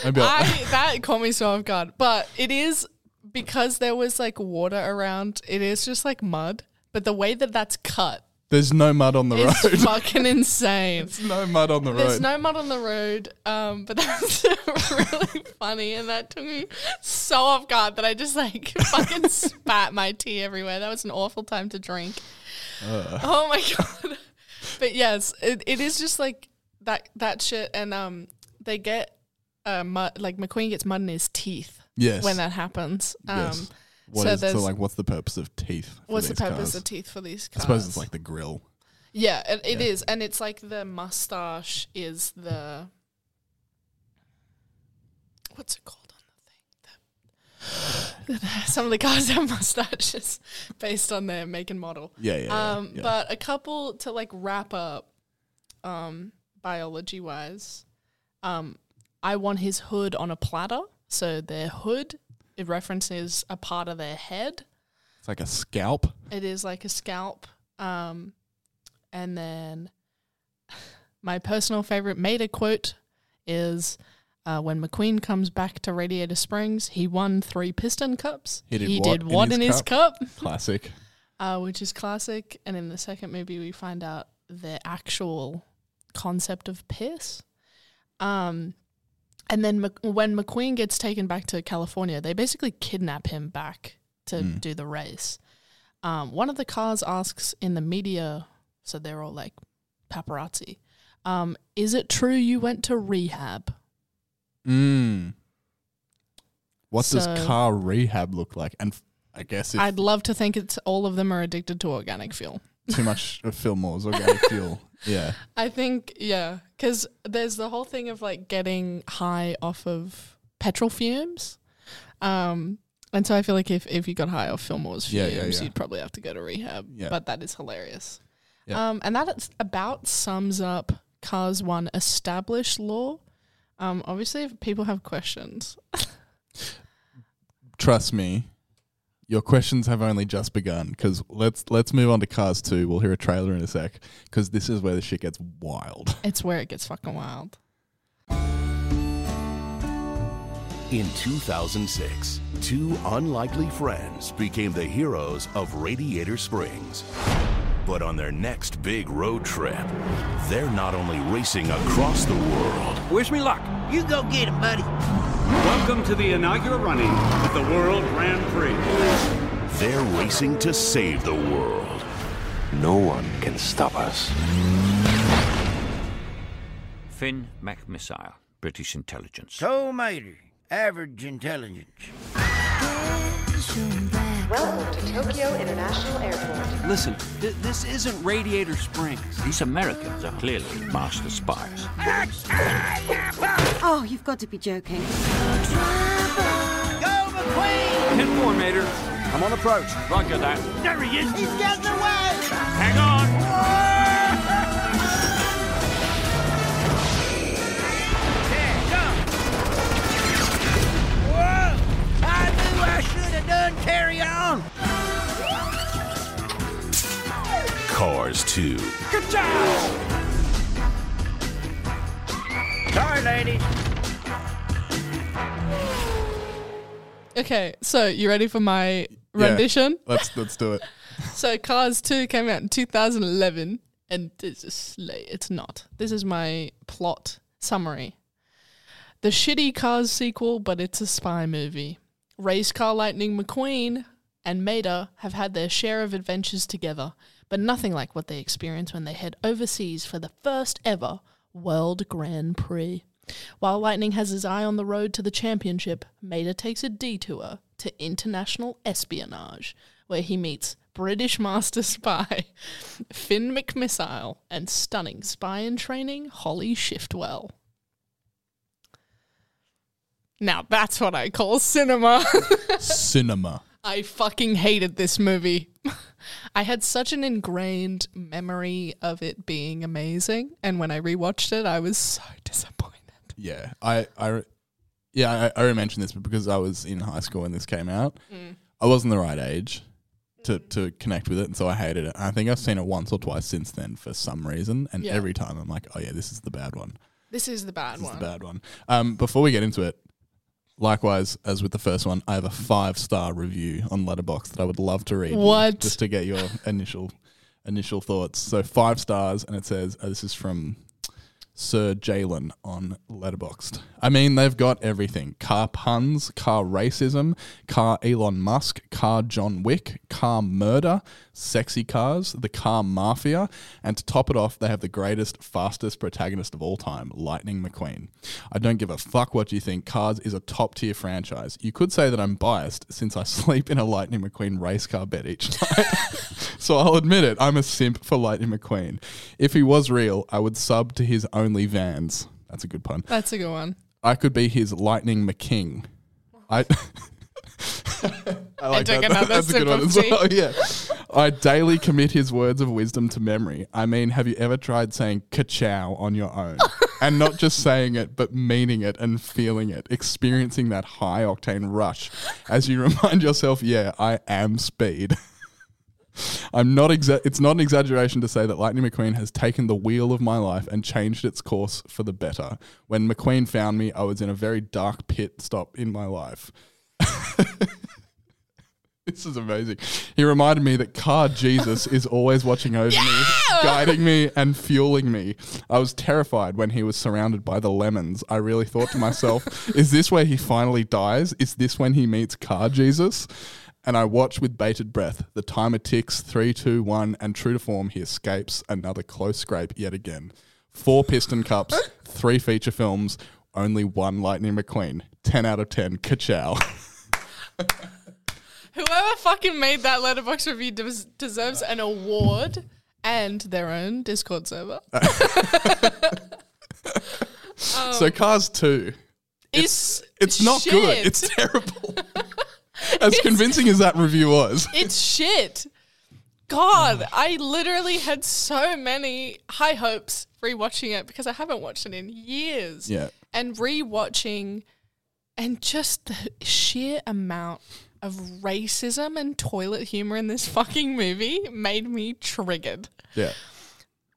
Maybe I- I, that caught me so off guard. But it is because there was like water around. It is just like mud. But the way that that's cut there's no mud on the is road. fucking insane. There's no mud on the road. There's road. no mud on the road, um, but that's really funny, and that took me so off guard that I just like fucking spat my tea everywhere. That was an awful time to drink. Oh my god! But yes, it, it is just like that that shit, and um, they get uh mud like McQueen gets mud in his teeth yes. when that happens. Um, yes. What so is- so like what's the purpose of teeth? what's the purpose cars? of teeth for these cars? I suppose it's like the grill. Yeah, it, it Yeah. is, and it's like the mustache is the what's it called on the thing? The- Some of the cars have mustaches based on their make and model. Yeah, yeah. yeah, Um, yeah. but a couple to like wrap up, um, biology wise, um, I want his hood on a platter. So their hood, it references a part of their head. it's like a scalp. It is like a scalp. Um, and then my personal favorite meta quote is uh, when McQueen comes back to Radiator Springs, he won three piston cups. He did what in what his in his cup, Classic. uh, which is classic. And in the second movie, we find out the actual concept of piss. Um, and then Mc- when McQueen gets taken back to California, they basically kidnap him back to Mm. do the race. Um, one of the cars asks in the media, so they're all like paparazzi, um, is it true you went to rehab? Mm. What So- does car rehab look like? And f- I guess I'd love to think it's all of them are addicted to organic fuel. too much of Fillmore's organic fuel. Yeah. I think yeah, because there's the whole thing of like getting high off of petrol fumes, um, and so I feel like if if you got high off Fillmore's Yeah, fumes, yeah, yeah. you'd probably have to go to rehab. Yeah. But that is hilarious. Yeah. Um, and that about sums up Cars One established lore. Um, obviously, if people have questions, Trust me, your questions have only just begun. Because let's let's move on to Cars Two. We'll hear a trailer in a sec. Because this is where the shit gets wild. it's where it gets fucking wild. In 2006, two unlikely friends became the heroes of Radiator Springs. But on their next big road trip, they're not only racing across the world, Wish me luck. You go get him, buddy. Welcome to the inaugural running of the World Grand Prix. they're racing to save the world. No one can stop us. Finn McMissile, British intelligence. So Mater, average intelligence. Welcome to Tokyo International Airport. Listen, th- this isn't Radiator Springs. These Americans are clearly master spies. Oh, you've got to be joking. Go McQueen! Hit four, Mater. I'm on approach. Roger that. There he is. He's getting away! Hang on. Done carry on! Cars 2. Good job! Sorry, ladies. Okay, so you ready for my rendition? Let's let's do it. So Cars 2 came out in 2011 and this is like, it's not. This is my plot summary. The shitty Cars sequel, but it's a spy movie. Race car Lightning McQueen and Mater have had their share of adventures together, but nothing like what they experience when they head overseas for the first ever World Grand Prix. While Lightning has his eye on the road to the championship, Mater takes a detour to international espionage, where he meets British master spy Finn McMissile and stunning spy in training Holly Shiftwell. Now that's what I call cinema. Cinema. I fucking hated this movie. I had such an ingrained memory of it being amazing, and when I rewatched it, I was so disappointed. Yeah, I, I, yeah, I, I already mentioned this, but because I was in high school when this came out, I wasn't the right age to to connect with it, and so I hated it. I think I've seen it once or twice since then for some reason, and Yeah. every time I'm like, oh yeah, this is the bad one. This is the bad one. This is one. the bad one. Um, before we get into it, likewise as with the first one, I have a five star review on Letterboxd that I would love to read. What? Just to get your initial initial thoughts. So five stars, and it says uh, this is from Sir Jalen on Letterboxd. I mean, they've got everything: car puns, car racism, car Elon Musk, car John Wick, car murder, sexy cars, the car mafia, and to top it off, they have the greatest, fastest protagonist of all time, Lightning McQueen. I don't give a fuck what you think. Cars is a top tier franchise. You could say that I'm biased since I sleep in a Lightning McQueen race car bed each night. So I'll admit it, I'm a simp for Lightning McQueen. If he was real, I would sub to his only vans. That's a good pun. That's a good one. I could be his Lightning McKing. I. I like took that. another That's a good one as well. Yeah. I daily commit his words of wisdom to memory. I mean, have you ever tried saying ka-chow on your own? and not just saying it, but meaning it and feeling it, experiencing that high octane rush as you remind yourself, yeah, I am speed. I'm not exa- it's not an exaggeration to say that Lightning McQueen has taken the wheel of my life and changed its course for the better. When McQueen found me, I was in a very dark pit stop in my life. this is amazing. He reminded me that Car Jesus is always watching over me, guiding me and fueling me. I was terrified when he was surrounded by the lemons. I really thought to myself, is this where he finally dies? Is this when he meets Car Jesus? And I watch with bated breath. The timer ticks three, two, one, and true to form, he escapes another close scrape yet again. Four piston cups, three feature films, only one Lightning McQueen. 10 out of 10. Ka-chow. Whoever fucking made that Letterboxd review des- deserves an award and their own Discord server. so um, Cars 2. It's It's not shit. good. It's terrible. As convincing as that review was. It's shit. God, I literally had so many high hopes rewatching it because I haven't watched it in years. Yeah. And rewatching and just the sheer amount of racism and toilet humor in this fucking movie made me triggered. Yeah.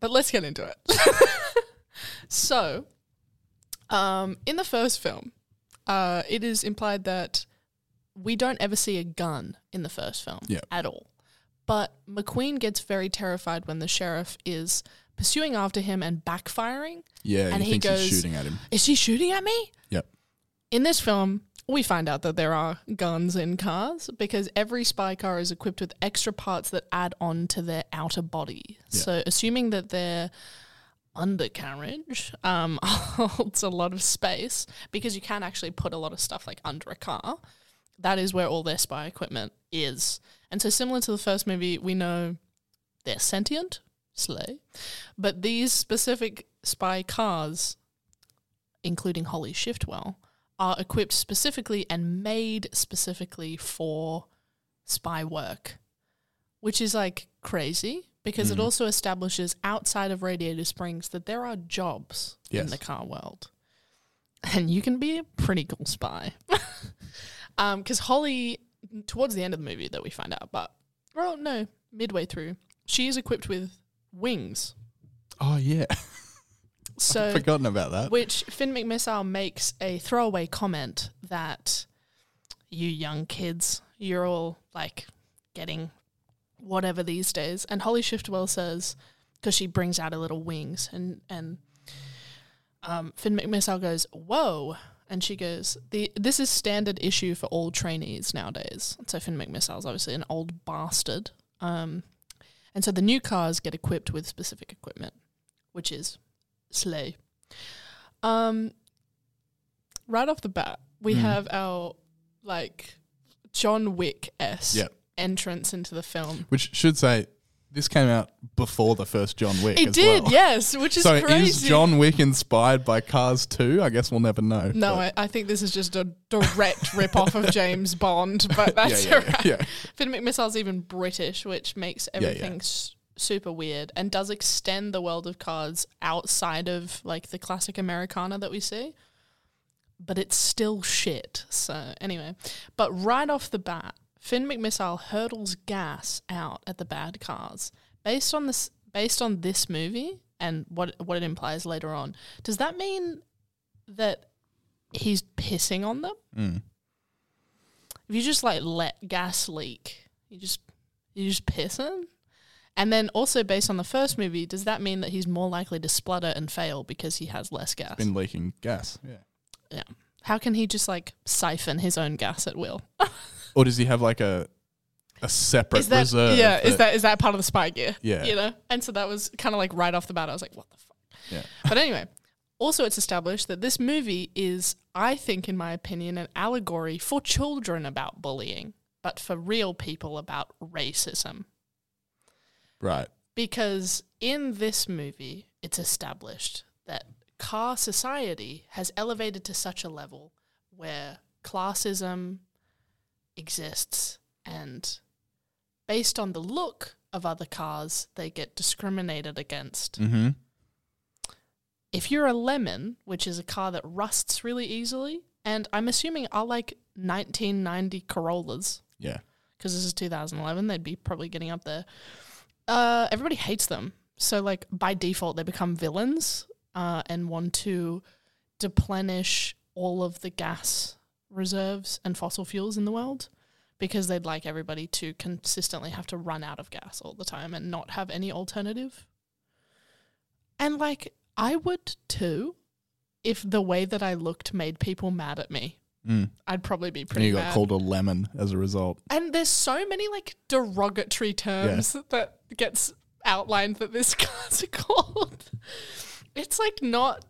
But let's get into it. so, um, in the first film, uh, it is implied that we don't ever see a gun in the first film Yeah. at all. But McQueen gets very terrified when the sheriff is pursuing after him and backfiring. Yeah, and he, thinks he's shooting at him. Is he shooting at me? Yep. In this film, we find out that there are guns in cars because every spy car is equipped with extra parts that add on to their outer body. Yeah. So, assuming that their undercarriage um, holds a lot of space because you can actually put a lot of stuff like under a car, that is where all their spy equipment is. And so, similar to the first movie, we know they're sentient, slay, but these specific spy cars including Holly Shiftwell, are equipped specifically and made specifically for spy work, which is like crazy because it Mm. also establishes outside of Radiator Springs that there are jobs in the car world. And you can be a pretty cool spy. Because Holly, towards the end of the movie that we find out, but, well, no, midway through, she is equipped with wings. Oh yeah, So I've forgotten about that. which Finn McMissile makes a throwaway comment that you young kids, you're all like getting whatever these days. And Holly Shiftwell says, because she brings out her little wings, and and um, Finn McMissile goes, "Whoa!" And she goes, "The this is standard issue for all trainees nowadays." So Finn McMissile's obviously an old bastard. Um, and so the new cars get equipped with specific equipment, which is slay. Um, right off the bat, we Mm. have our like John Wick s Yep. entrance into the film. Which should say this came out before the first John Wick. It did, well. yes, which is so crazy. is John Wick inspired by Cars 2? I guess we'll never know. No, I, I think this is just a direct rip off of James Bond, but that's yeah, yeah, alright. yeah. Finn McMissile's even British, which makes everything S- super weird and does extend the world of cards outside of like the classic Americana that we see. But it's still shit. So anyway, but right off the bat, Finn McMissile hurdles gas out at the bad cars. Based on this, based on this movie and what what it implies later on, does that mean that he's pissing on them? Mm. If you just like let gas leak, you just you just pissing. And then also based on the first movie, does that mean that he's more likely to splutter and fail because he has less gas? Been leaking gas. Yeah. yeah. How can he just like siphon his own gas at will? Or does he have like a a separate is that reserve? yeah? Is that is that part of the spy gear? Yeah. you know. And so that was kind of like right off the bat. I was like, what the fuck? Yeah. But anyway, also it's established that this movie is, I think, in my opinion, an allegory for children about bullying, but for real people about racism. Right. Because in this movie, it's established that car society has elevated to such a level where classism exists and based on the look of other cars, they get discriminated against. Mm-hmm. If you're a lemon, which is a car that rusts really easily, and I'm assuming are like 1990 Corollas, Yeah. because this is 2011, they'd be probably getting up there. Uh, everybody hates them. So, like, by default, they become villains uh, and want to deplenish all of the gas reserves and fossil fuels in the world because they'd like everybody to consistently have to run out of gas all the time and not have any alternative. And, like, I would too if the way that I looked made people mad at me. Mm. I'd probably be pretty. And you got mad. called a lemon as a result. And there's so many like derogatory terms that gets outlined that this car's are called. It's like not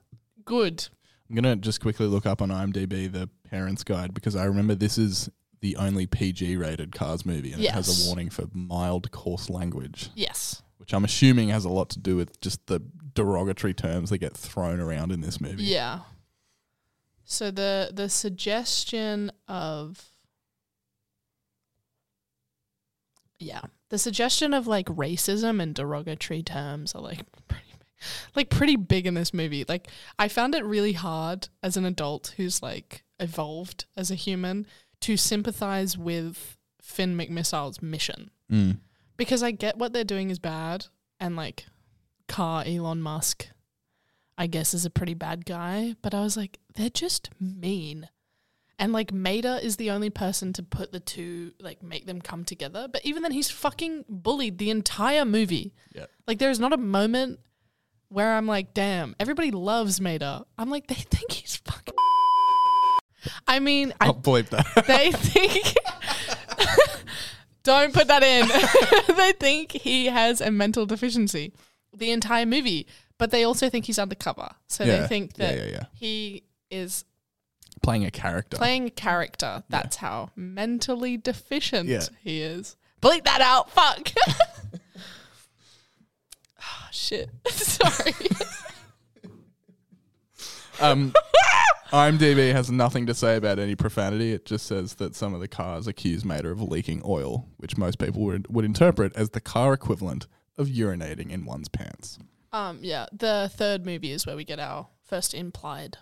good. I'm gonna just quickly look up on IMDb the parents' guide because I remember this is the only PG rated Cars movie and it has Yes. a warning for mild coarse language, Yes. which I'm assuming has a lot to do with just the derogatory terms that get thrown around in this movie. Yeah. So the the suggestion of yeah, the suggestion of like racism and derogatory terms are like pretty like pretty big in this movie. Like I found it really hard as an adult who's like evolved as a human to sympathize with Finn McMissile's mission Mm. because I get what they're doing is bad and like car Elon Musk I guess is a pretty bad guy, but I was like they're just mean. And like Mater is the only person to put the two, like make them come together. But even then, he's fucking bullied the entire movie. Yeah. Like there's not a moment where I'm like, damn, everybody loves Mater. I'm like, they think he's fucking. I mean, I, I'll bleep that. they think. Don't put that in. they think he has a mental deficiency the entire movie, but they also think he's undercover. So Yeah. they think that yeah, yeah. he is Playing a character. playing a character. That's how mentally deficient he is. Bleep that out. Fuck. Shit. Sorry. Um, IMDb has nothing to say about any profanity. It just says that some of the cars accuse Mater of leaking oil, which most people would, would interpret as the car equivalent of urinating in one's pants. um, yeah, the third movie is where we get our first implied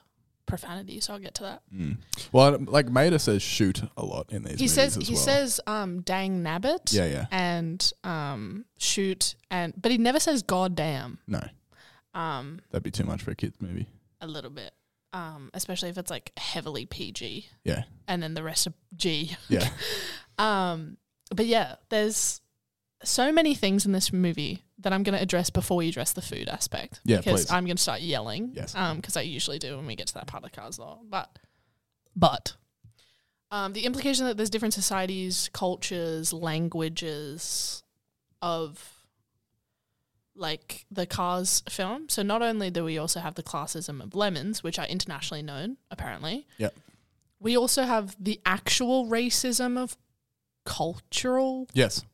profanity. So I'll get to that. Well, like Mater says shoot a lot in these he movies says he well. says um dang nabbit Yeah, yeah. and um shoot and but he never says god damn No, um that'd be too much for a kid's movie. a little bit um especially if it's like heavily pg Yeah. and then the rest of g Yeah. um but yeah there's so many things in this movie that I'm going to address before we address the food aspect. Yeah, because please. I'm going to start yelling. Yes. Um, because I usually do when we get to that part of the cars lore. But, but, um, the implication that there's different societies, cultures, languages of like the Cars film. So not only do we also have the classism of lemons, which are internationally known, apparently. Yep. We also have the actual racism of cultural Yes.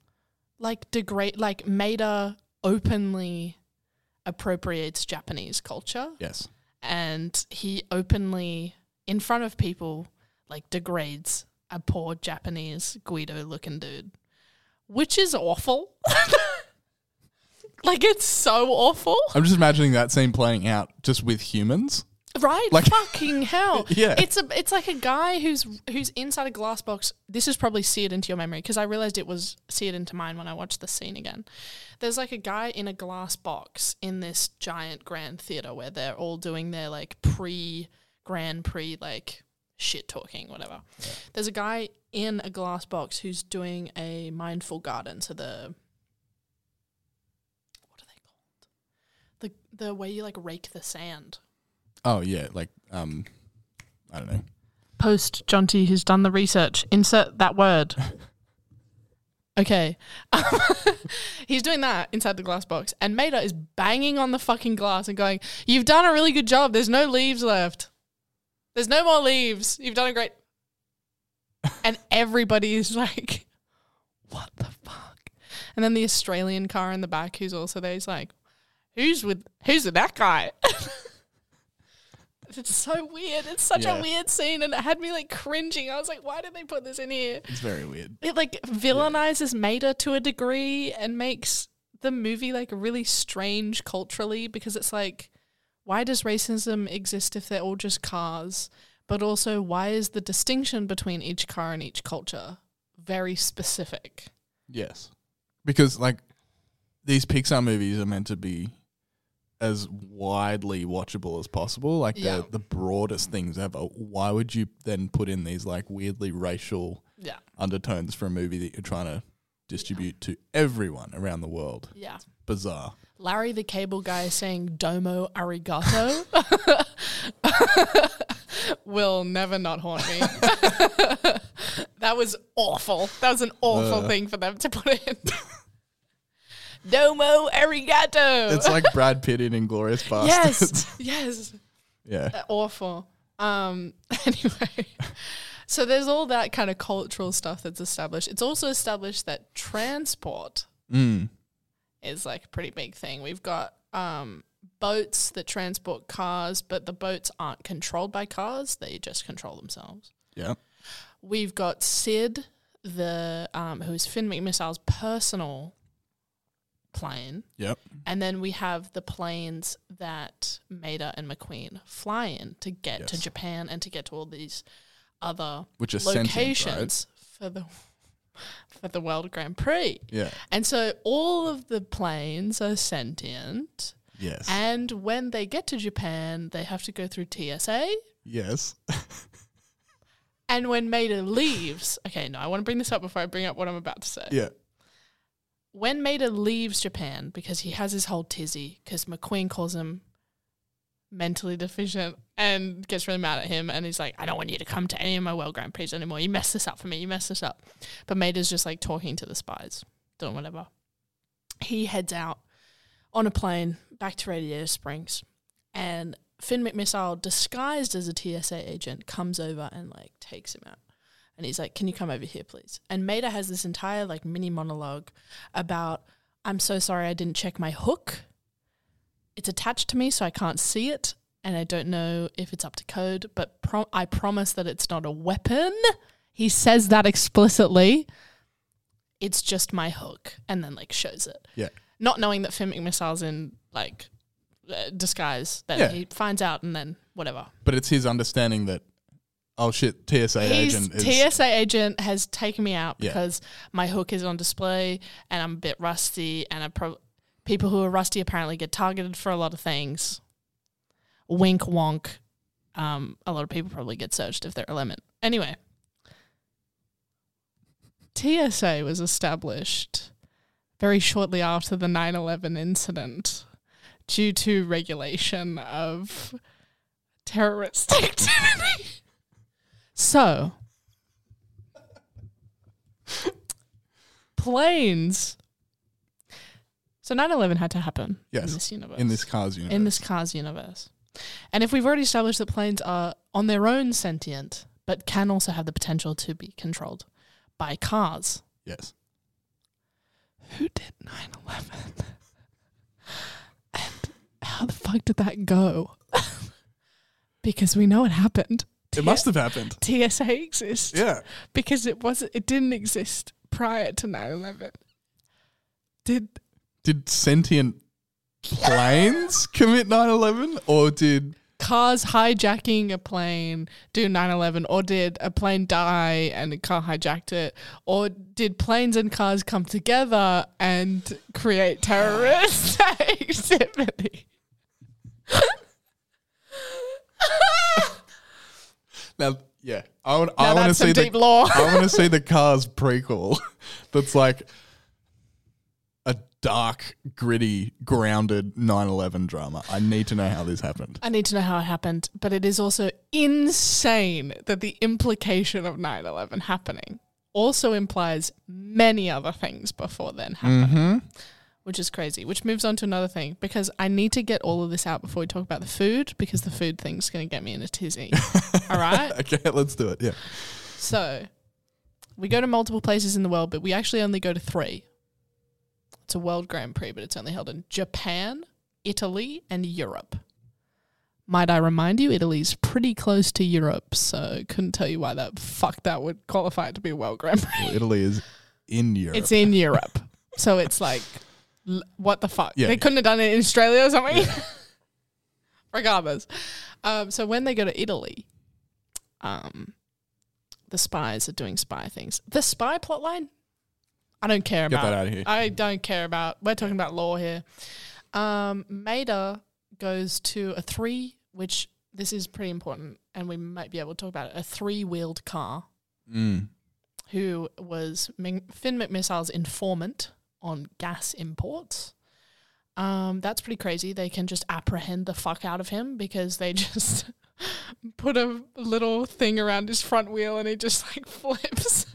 like degrade like Mater openly appropriates Japanese culture Yes. and he openly in front of people like degrades a poor Japanese Guido looking dude. Which is awful. like it's so awful. I'm just imagining that scene playing out just with humans. Right? Like- Fucking hell. Yeah. It's a it's like a guy who's who's inside a glass box. This is probably seared into your memory because I realized it was seared into mine when I watched the scene again. There's like a guy in a glass box in this giant grand theater where they're all doing their like pre grand prix like shit talking whatever. There's a guy in a glass box who's doing a mindful garden. So the what are they called? The the way you like rake the sand. Oh yeah, like um, I don't know. post Jonty who's done the research. Insert that word. okay. He's doing that inside the glass box. And Mater is banging on the fucking glass and going, You've done a really good job. There's no leaves left. There's no more leaves. You've done a great. and everybody is like, What the fuck? And then the Australian car in the back who's also there, he's like, Who's with who's with that guy? It's so weird. It's such Yeah. a weird scene, and it had me like cringing. I was like, "Why did they put this in here?" It's very weird. It like villainizes Mater to a degree and makes the movie like really strange culturally because it's like, why does racism exist if they're all just cars? But also, why is the distinction between each car and each culture very specific? Yes, because like these Pixar movies are meant to be as widely watchable as possible, like Yeah. the the broadest things ever. Why would you then put in these like weirdly racial Yeah. undertones for a movie that you're trying to distribute to everyone around the world? Yeah. Bizarre. Larry the cable guy saying domo arigato will never not haunt me. that was awful. That was an awful Uh. thing for them to put in. domo arigato. It's like Brad Pitt in Inglourious yes, Basterds. yes. yeah. Uh, awful. Um. Anyway, so there's all that kind of cultural stuff that's established. It's also established that transport Mm. is like a pretty big thing. We've got um, boats that transport cars, but the boats aren't controlled by cars; they just control themselves. Yeah. We've got Sid, the um, who is Finn McMissile's personal plane, Yep. and then we have the planes that Mater and McQueen fly in to get to Japan and to get to all these other Which are sentient, right? locations for the for the World Grand Prix. Yeah. And so all of the planes are sentient. Yes. And when they get to Japan, they have to go through TSA. yes. And when Mater leaves, okay, no, I want to bring this up before I bring up what I'm about to say. Yeah. When Mater leaves Japan, because he has his whole tizzy, because McQueen calls him mentally deficient and gets really mad at him, and he's like, I don't want you to come to any of my World Grand Prix anymore. You messed this up for me. You messed this up. But Mater's just like talking to the spies, doing whatever. He heads out on a plane back to Radiator Springs, and Finn McMissile, disguised as a TSA agent, comes over and like takes him out. And he's like, Can you come over here, please? And Mater has this entire like mini monologue about, I'm so sorry I didn't check my hook. It's attached to me, so I can't see it. And I don't know if it's up to code, but pro- I promise that it's not a weapon. He says that explicitly. It's just my hook. And then like shows it Yeah. not knowing that Finn McMissile's in like uh, disguise. That Yeah. he finds out and then whatever. But it's his understanding that, oh shit, TSA He's agent is. TSA agent has taken me out Yeah. because my hook is on display and I'm a bit rusty. And I pro- people who are rusty apparently get targeted for a lot of things. Wink wonk. Um, a lot of people probably get searched if they're a lemon. Anyway, TSA was established very shortly after the 9 11 incident due to regulation of terrorist activity. So, planes. So 9 11 had to happen yes. in this universe. In this Cars universe. In this Cars universe. And if we've already established that planes are on their own sentient, but can also have the potential to be controlled by cars, Yes. who did 9 11? and how the fuck did that go? because we know it happened. It must have happened. TSA exists. Yeah. Because it wasn't it didn't exist prior to 9/11. Did Did sentient planes commit 9 11? Or did. cars hijacking a plane do 9/11 or did a plane die and a car hijacked it or did planes and cars come together and create terrorist activity? Now, yeah. I want, I want to see the, deep lore. I want to see the Cars prequel that's like a dark, gritty, grounded 9 11 drama. I need to know how this happened. I need to know how it happened, but it is also insane that the implication of 9 11 happening also implies many other things before then happening, mm-hmm. Which is crazy. Which moves on to another thing because I need to get all of this out before we talk about the food because the food thing's going to get me in a tizzy. all right? Okay, let's do it. Yeah. So we go to multiple places in the world, but we actually only go to three. It's a world Grand Prix, but it's only held in Japan, Italy, and Europe. Might I remind you, Italy's pretty close to Europe, so couldn't tell you why that fuck that would qualify it to be a world Grand Prix. Well, Italy is in Europe. It's in Europe, so it's like, l- what the fuck? Yeah. They couldn't have done it in Australia or something. Regardless, um, so when they go to Italy, um, the spies are doing spy things. The spy plotline, I don't care Get about. that outta here. I don't care about. We're talking about lore here. Um, Mater goes to a three, which this is pretty important, and we might be able to talk about it. A three-wheeled car Mm. who was Ming- Finn McMissile's informant on gas imports. Um, that's pretty crazy. They can just apprehend the fuck out of him because they just put a little thing around his front wheel and he just like flips.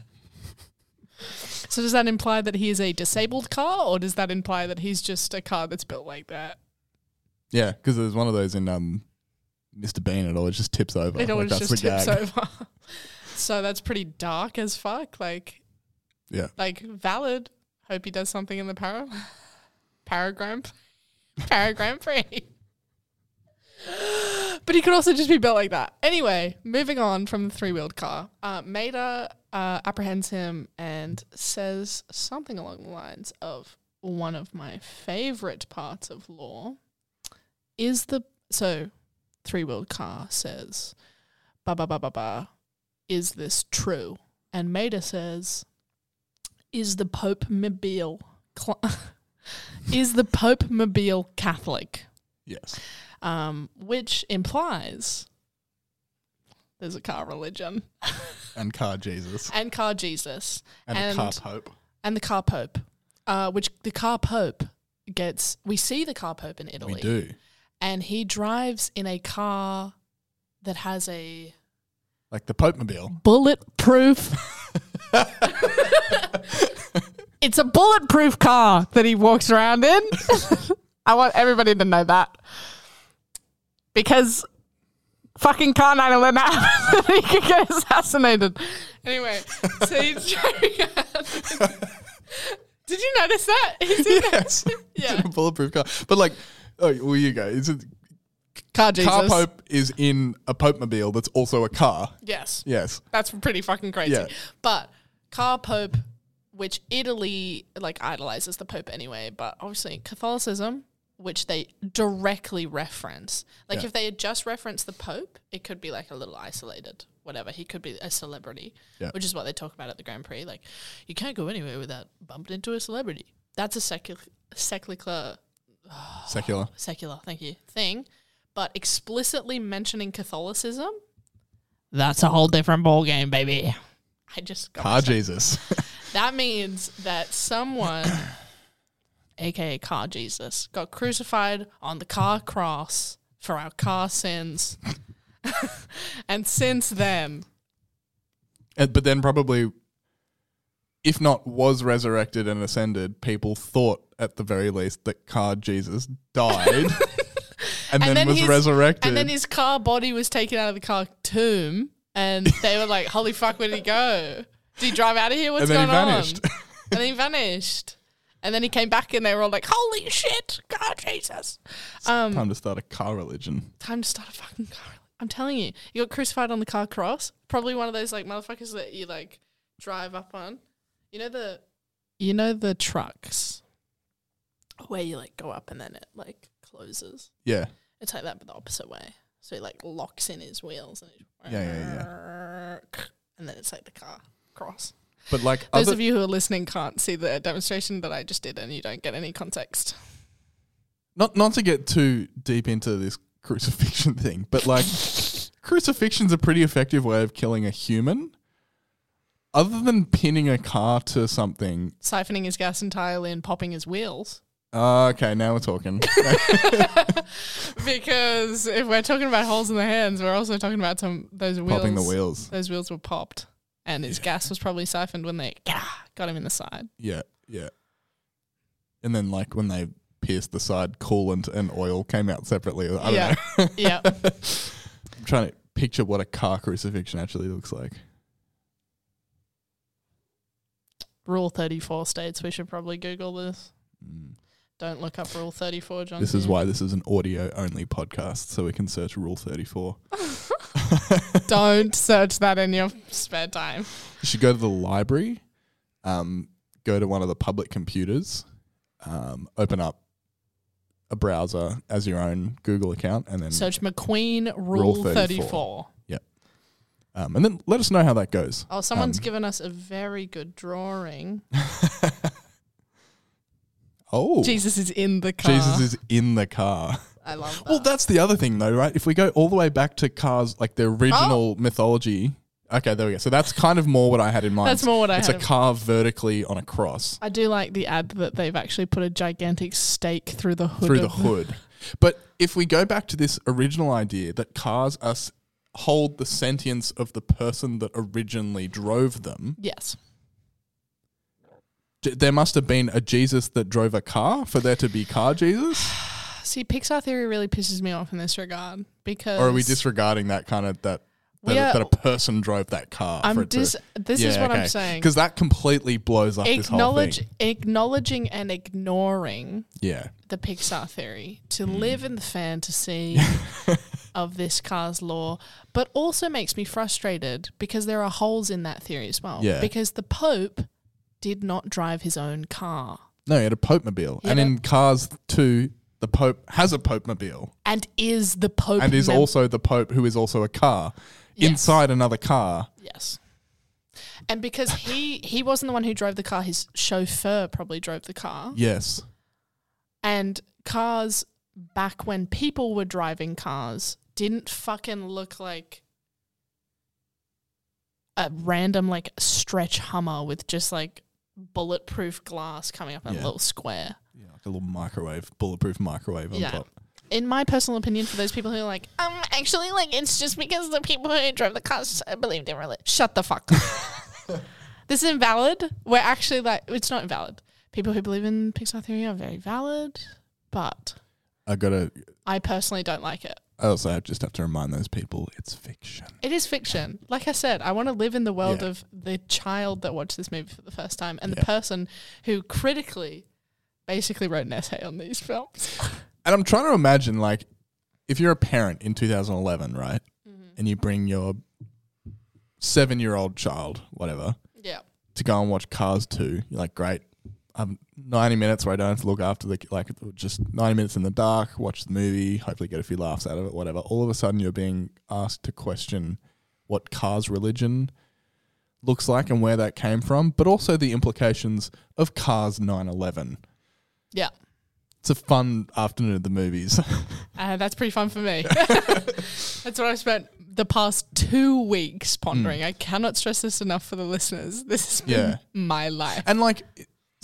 so does that imply that he is a disabled car, or does that imply that he's just a car that's built like that? Yeah, because there's one of those in um, Mr. Bean. It always just tips over. It always Like, just tips gag. over. so that's pretty dark as fuck. Like Yeah. like valid. Hope he does something in the para paragram paragram free. But he could also just be built like that. Anyway, moving on from the three wheeled car, uh, uh, apprehends him and says something along the lines of one of my favorite parts of lore is the so three wheeled car says ba ba ba ba ba is this true? And Mater says is the Pope mobile cl- is the Pope mobile Catholic? Yes. Um, which implies there's a car religion And car Jesus. and car Jesus And, a car pope. and the car pope, uh, which the car pope gets. We see the car pope in Italy. We do. and he drives in a car that has a Like the Pope Mobile. bulletproof. it's a bulletproof car that he walks around in. I want everybody to know that because fucking car 911 happens and he could get assassinated. Anyway, so he's driving. Did you notice that? He's in yes. Yeah. a bulletproof car. But like, oh, well, you go. Is it, car Jesus. car Pope is in a Pope Mobile that's also a car. Yes. Yes. That's pretty fucking crazy. Yeah. But Car Pope, which Italy like idolizes the Pope anyway, but obviously Catholicism, which they directly reference. Like Yeah. if they had just referenced the Pope, it could be like a little isolated, whatever. He could be a celebrity, Yeah. which is what they talk about at the Grand Prix. Like you can't go anywhere without bumping into a celebrity. That's a secular, secular, Secular. secular. Thank you. Thing, but explicitly mentioning Catholicism. That's a whole different ball game, baby. I just got Car Jesus. That means that someone, aka Car Jesus, got crucified on the car cross for our car sins. and since then, And, but then probably, if not was resurrected and ascended, people thought at the very least that car Jesus died and, then, was his, resurrected. And then his car body was taken out of the car tomb, and they were like, "Holy fuck, where did he go? Did he drive out of here? What's And then going he vanished. on?" and then he vanished. And then he came back, and they were all like, "Holy shit, God Jesus!" Um, Time to start a car religion. time to start a fucking car. I'm telling you, you got crucified on the car cross. Probably one of those like motherfuckers that you like drive up on. You know the, you know the trucks where you like go up and then it like closes. Yeah. It's like that, but the opposite way. So he like locks in his wheels and he's Yeah, yeah, and then it's like the car cross. But like Those of you who are listening can't see the demonstration that I just did, and you don't get any context. not not to get too deep into this crucifixion thing, but like crucifixion's a pretty effective way of killing a human. Other than pinning a car to something. Siphoning his gas entirely and popping his wheels. Uh, okay, now we're talking. because if we're talking about holes in the hands, we're also talking about some those wheels. Popping the wheels. Those wheels were popped, and his gas was probably siphoned when they got him in the side. yeah, yeah. And then like when they pierced the side, coolant and oil came out separately. I don't Yeah. know. Yeah. I'm trying to picture what a car crucifixion actually looks like. Rule thirty four states we should probably Google this. Mm. Don't look up Rule thirty four, John. This is why this is an audio only podcast, so we can search Rule 34. Don't search that in your spare time. You should go to the library, um, go to one of the public computers, um, open up a browser as your own Google account, and then Search McQueen Rule, Rule 34. 34. Yep. Um, and then let us know how that goes. Oh, someone's Um, given us a very good drawing. oh, Jesus is in the car. Jesus is in the car. I love that. Well, that's the other thing, though, right? If we go all the way back to cars, like the Oh. original mythology. Okay, there we go. So that's kind of more what I had in mind. That's more what I it's had a car vertically on a cross I do like the ad that they've actually put a gigantic stake through the hood. through the of hood. But if we go back to this original idea that cars are, s- hold the sentience of the person that originally drove them, Yes. There must have been a Jesus that drove a car for there to be car Jesus? See, Pixar theory really pisses me off in this regard because Or are we disregarding that kind of that? That, are- that a person drove that car. I'm for it to- dis- this is what I'm saying. Because that completely blows up this whole acknowledge thing. acknowledging and ignoring Yeah. the Pixar theory to Hmm. live in the fantasy of this car's lore, but also makes me frustrated because there are holes in that theory as well. Yeah. Because the Pope did not drive his own car No, he had a Pope mobile. And in Cars 2, the Pope has a Pope mobile and is the Pope and is mem- also the Pope who is also a car Yes. inside another car. Yes. And because he he wasn't the one who drove the car, his chauffeur probably drove the car. Yes. And cars back when people were driving cars didn't fucking look like a random like stretch Hummer with just like bulletproof glass coming up in Yeah. a little square. Yeah, like a little microwave, bulletproof microwave on Yeah. top. In my personal opinion, for those people who are like, um, actually, like it's just because the people who drove the cars believed in religion. Shut the fuck up. this is invalid. We're actually like, it's not invalid. People who believe in Pixar theory are very valid, but I gotta. I personally don't like it. I just have to remind those people it's fiction. It is fiction. Like I said, I want to live in the world Yeah. of the child that watched this movie for the first time and Yeah. the person who critically basically wrote an essay on these films. And I'm trying to imagine, like, if you're a parent in 2011, right, mm-hmm. and you bring your seven year old child, whatever, yeah. to go and watch Cars 2, you're like, great. Um, 90 minutes where I don't have to look after the, like, just 90 minutes in the dark, watch the movie, hopefully get a few laughs out of it, whatever. All of a sudden, you're being asked to question what Cars religion looks like and where that came from, but also the implications of Cars 911. Yeah. It's a fun afternoon at the movies. Uh, that's pretty fun for me. that's what I've spent the past two weeks pondering. I cannot stress this enough for the listeners. This has been Yeah. my life. And like,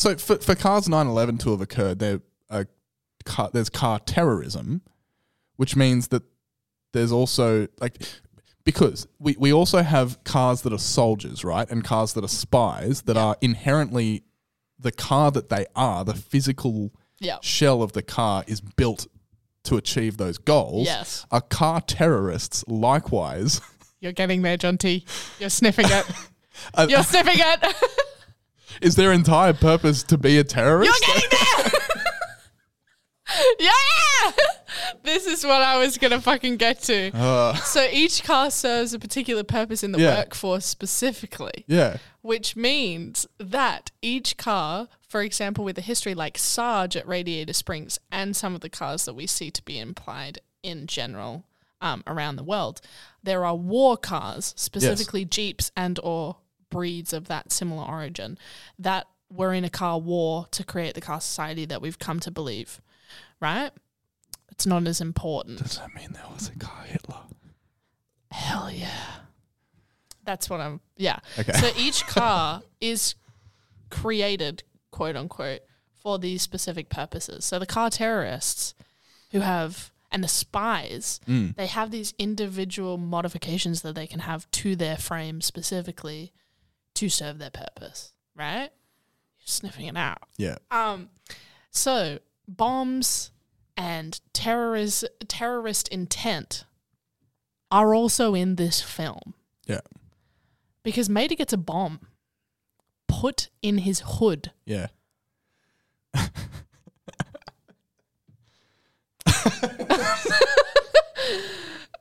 so for, for cars 911 to have occurred, there car, there's car terrorism, which means that there's also like because we, we also have cars that are soldiers, right, and cars that are spies that are inherently the car that they are, the physical Yeah. shell of the car is built to achieve those goals. Yes. Are car terrorists likewise? You're getting there, Jonty. You're sniffing it. You're sniffing it. is their entire purpose to be a terrorist? You're getting there. yeah. This is what I was gonna fucking get to. Uh. so each car serves a particular purpose in the Yeah. workforce specifically. yeah. which means that each car, for example, with a history like Sarge at Radiator Springs and some of the cars that we see to be implied in general um, around the world, there are war cars, specifically Jeeps and or breeds of that similar origin, that were in a car war to create the car society that we've come to believe, right? It's not as important. Does that mean there was a car Hitler? Hell yeah. That's what I'm. Yeah. Okay. So each car is created, quote unquote, for these specific purposes. So the car terrorists who have, and the spies, Mm. they have these individual modifications that they can have to their frame specifically to serve their purpose, right? You're sniffing it out. Yeah. Um, so bombs and terrorist terrorist intent are also in this film Yeah. because Mater gets a bomb put in his hood. Yeah.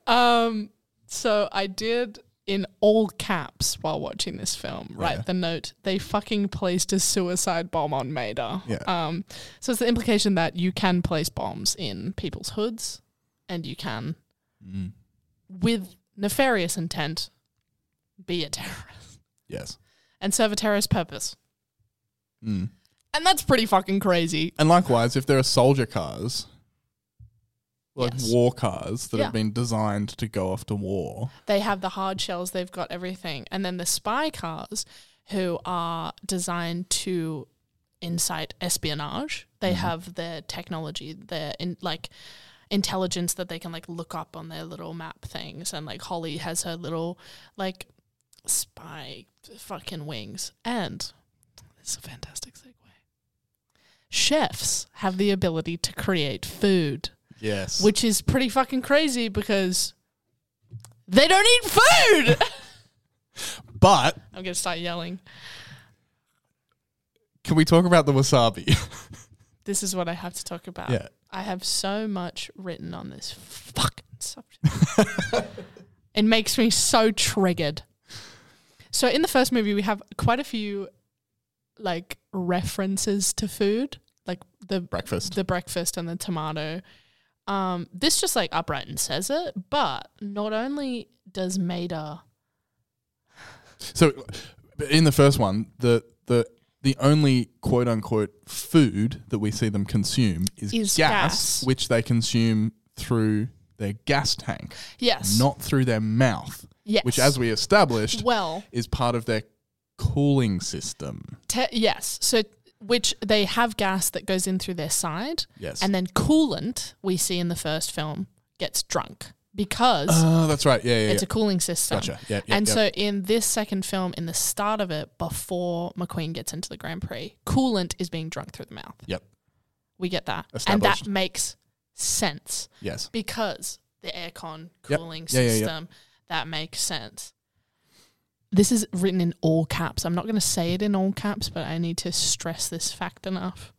Um, so I did in all caps while watching this film. Write Yeah. the note: they fucking placed a suicide bomb on Mater. Yeah. Um, so it's the implication that you can place bombs in people's hoods, and you can, Mm. with nefarious intent, be a terrorist Yes. and serve a terrorist purpose. Mm. And that's pretty fucking crazy. And likewise, if there are soldier cars, like Yes. war cars that Yeah. have been designed to go off to war, They have the hard shells, they've got everything. And then the spy cars, who are designed to incite espionage, they mm-hmm. have their technology, their in, like intelligence that they can like look up on their little map things. And like Holly has her little like spy fucking wings. And it's a fantastic segue. Chefs have the ability to create food yes, which is pretty fucking crazy because they don't eat food. but I'm gonna start yelling. can we talk about the wasabi? This is what I have to talk about. Yeah. I have so much written on this fucking subject. it makes me so triggered. So in the first movie, we have quite a few like references to food, like the Breakfast. the breakfast, and the tomato. Um, this just like upright and says it, but not only does Mater so, in the first one, the the the only quote unquote food that we see them consume is, Is gas, which they consume through their gas tank, yes, not through their mouth. Yes. which, as we established, Well, is part of their cooling system. te- yes. So which they have gas that goes in through their side. Yes. And then coolant we see in the first film gets drunk because Oh, that's right. Yeah, yeah. it's yeah. a cooling system. Gotcha. Yeah, yeah, and so in this second film, in the start of it, before McQueen gets into the Grand Prix, coolant is being drunk through the mouth. Yep. We get that. And that makes sense. Yes. Because the aircon Yep. cooling yeah. system, that makes sense. This is written in all caps. I'm not going to say it in all caps, but I need to stress this fact enough.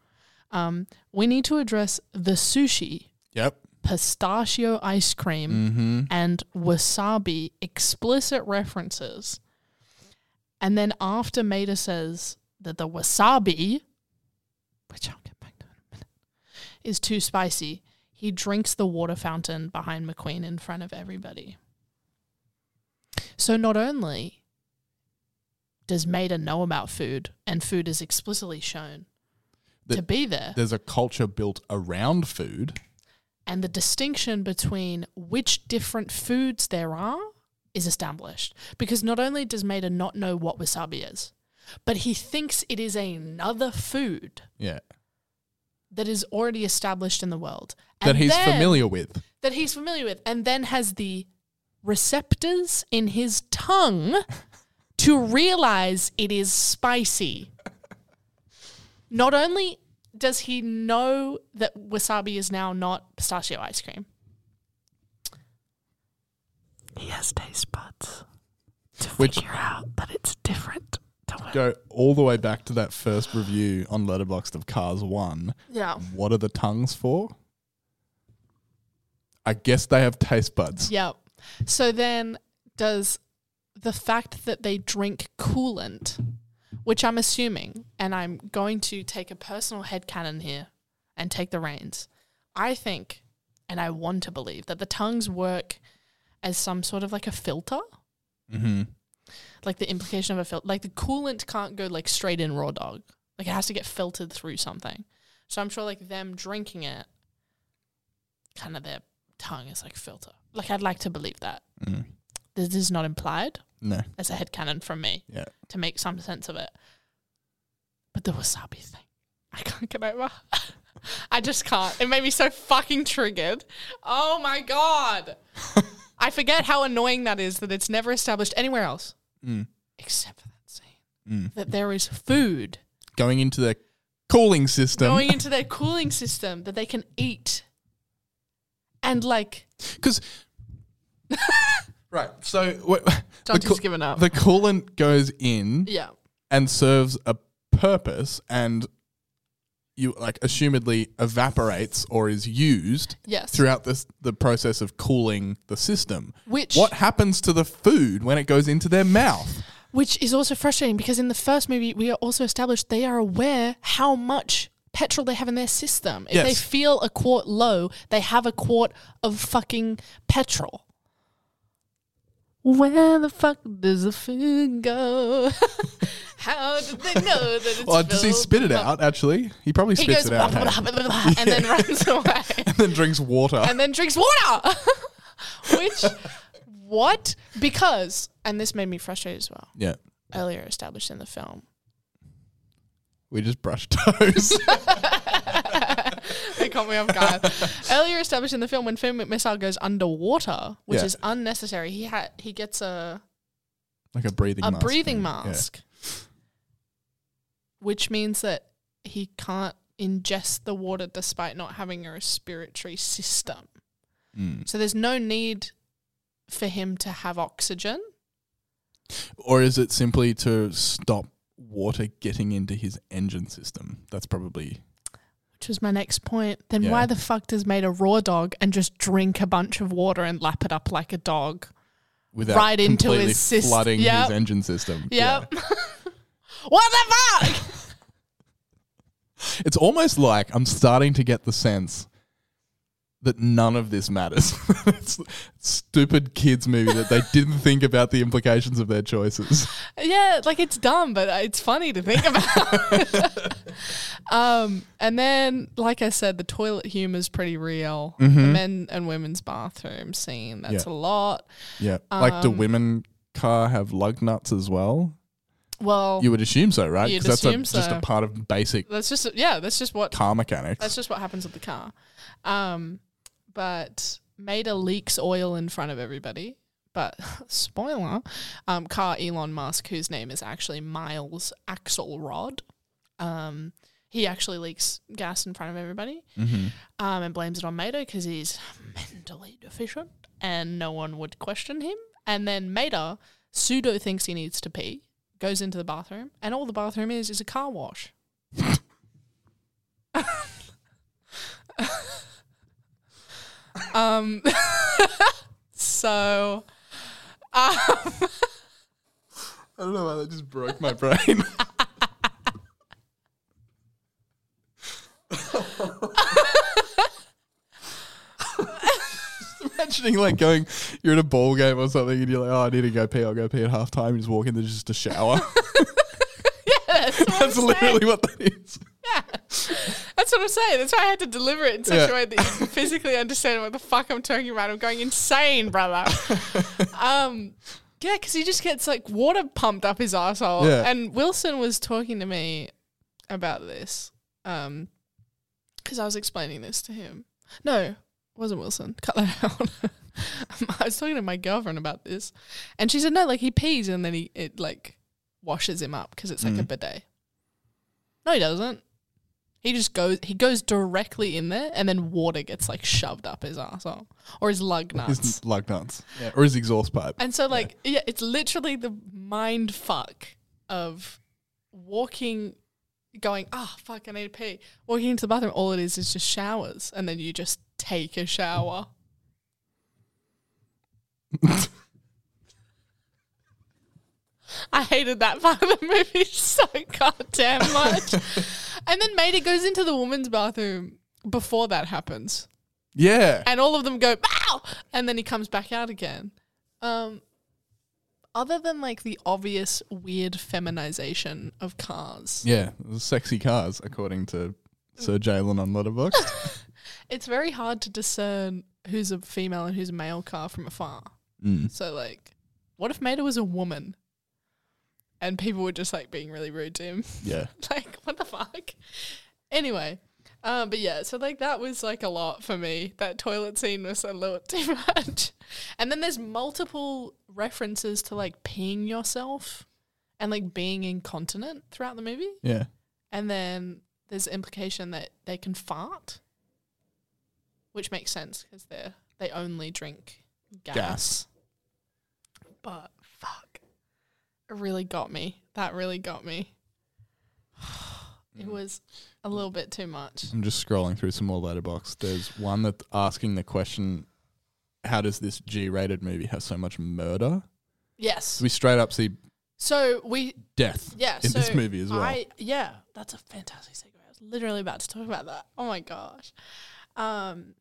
Um, we need to address the sushi, Yep. pistachio ice cream, Mm-hmm. and wasabi explicit references. And then after Mater says that the wasabi, which I'll get back to in a minute, is too spicy, he drinks the water fountain behind McQueen in front of everybody. So not only does Mater know about food, and food is explicitly shown The- to be there, There's a culture built around food. and the distinction between which different foods there are is established. Because not only does Mater not know what wasabi is, but he thinks it is another food Yeah. that is already established in the world. That he's then- familiar with. That he's familiar with, and then has the receptors in his tongue to realize it is spicy. Not only does he know that wasabi is now not pistachio ice cream, he has taste buds to Which- figure out that it's different. To Go all the way back to that first review on Letterboxd of Cars 1. Yeah. What are the tongues for? I guess they have taste buds. Yep. So then, does the fact that they drink coolant, which I'm assuming, and I'm going to take a personal headcanon here and take the reins, I think, and I want to believe, that the tongues work as some sort of like a filter. Mm-hmm. Like the implication of a filter. Like the coolant can't go like straight in raw dog. Like it has to get filtered through something. So I'm sure like them drinking it, kind of their tongue is like filter. Like I'd like to believe that. Mm. This is not implied No. as a headcanon from me Yeah. to make some sense of it. But the wasabi thing, I can't get over. I just can't. It made me so fucking triggered. Oh my god. I forget how annoying that is that it's never established anywhere else Mm. except for that scene. Mm. That there is food Going into their cooling system. going into their cooling system that they can eat. And like Because right, so what, just given up. The coolant goes in, Yeah. and serves a purpose, and you like assumedly evaporates or is used Yes. throughout this the process of cooling the system. Which- what happens to the food when it goes into their mouth? Which is also frustrating because in the first movie, we are also established they are aware how much petrol they have in their system. If they Yes. feel a quart low, they have a quart of fucking petrol. Where the fuck does the food go? how did they know that it's Well, does he filled spit it out? Actually, he probably He spits goes it out, blah, hey? blah, blah, blah, and then runs away. and then drinks water. and then drinks water. Which, what? Because, and this made me frustrated as well. yeah, Earlier established in the film, we just brushed toes. they caught me off guard. Earlier established in the film, when Finn McMissile goes underwater, which Yeah. is unnecessary, he had he gets a like a breathing a mask. breathing Yeah. mask, which means that he can't ingest the water despite not having a respiratory system. Mm. So there's no need for him to have oxygen. Or is it simply to stop water getting into his engine system? That's probably Which was my next point. Then Yeah. why the fuck does Mater raw dog and just drink a bunch of water and lap it up like a dog? without Right into his system. flooding Yep. his engine system. Yeah. Yep. what the fuck? It's almost like I'm starting to get the sense that none of this matters. it's a stupid kids movie that they didn't think about the implications of their choices. Yeah, like it's dumb, but it's funny to think about. um, and then, like I said, the toilet humor is pretty real. The Mhm. men and women's bathroom scene, that's Yeah. a lot. Yeah. like, do Um, women car have lug nuts as well? Well, You would assume so, right? you'd that's a, assume just a part of basic that's just yeah, that's just what car mechanics. That's just what happens with the car. Um, but Mater leaks oil in front of everybody. But spoiler, um, car Elon Musk, whose name is actually Miles Axelrod, um, he actually leaks gas in front of everybody Mhm. um, and blames it on Mater because he's mentally deficient and no one would question him. And then Mater pseudo thinks he needs to pee, goes into the bathroom, and all the bathroom is is a car wash. um, so, um, I don't know why that just broke my brain. Imagining like going, you're at a ball game or something, and you're like, "Oh, I need to go pee. I'll go pee at half time." You just walk in, there's just a shower. Yeah, that's literally what that is. That's what I'm saying. That's why I had to deliver it in such Yeah. a way that you can physically understand what the fuck I'm talking about. I'm going insane, brother. um, yeah, because he just gets like water pumped up his asshole. Yeah. And Wilson was talking to me about this. Um, because I was explaining this to him. No, it wasn't Wilson. Cut that out. I was talking to my girlfriend about this, and she said no, like he pees and then he it like washes him up because it's like a Mm. bidet. No, he doesn't. He just goes. He goes directly in there, and then water gets like shoved up his asshole or his lug nuts. His lug nuts. Yeah. Or his exhaust pipe. And so, like, yeah. it's literally the mind fuck of walking, going, oh, fuck, I need to pee. Walking into the bathroom, all it is is just showers. And then you just take a shower. I hated that part of the movie so goddamn much. and then Mater goes into the woman's bathroom before that happens Yeah. and all of them go bow and then he comes back out again um other than like the obvious weird feminization of cars Yeah. Sexy cars, according to Sir Jalen on Letterboxd. it's very hard to discern who's a female and who's a male car from afar Mm. so like what if Mater was a woman and people were just like being really rude to him Yeah. like what the fuck anyway um but yeah so like that was like a lot for me that toilet scene was a little too much and then there's multiple references to like peeing yourself and like being incontinent throughout the movie Yeah. and then there's implication that they can fart which makes sense because they're they only drink gas. Gas. but really got me. That really got me. It was a little bit too much. I'm just scrolling through some more Letterboxd. There's one that's asking the question, how does this G-rated movie have so much murder? yes. We straight up see so we death yeah in so this movie as well. I, yeah that's a fantastic segue. I was literally about to talk about that. Oh my gosh. Um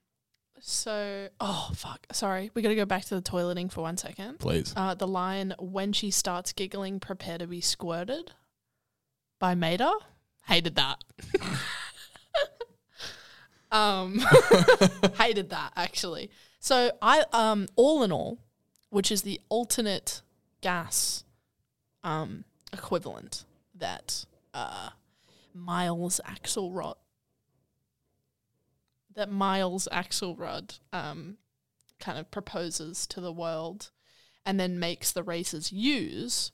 so oh fuck. Sorry. We gotta go back to the toileting for one second. Please. uh the line when she starts giggling prepare to be squirted by Mater hated that. Um hated that actually. So i um Allinol which is the alternate gas um equivalent that uh miles axelrod that miles axelrod um kind of proposes to the world and then makes the racers use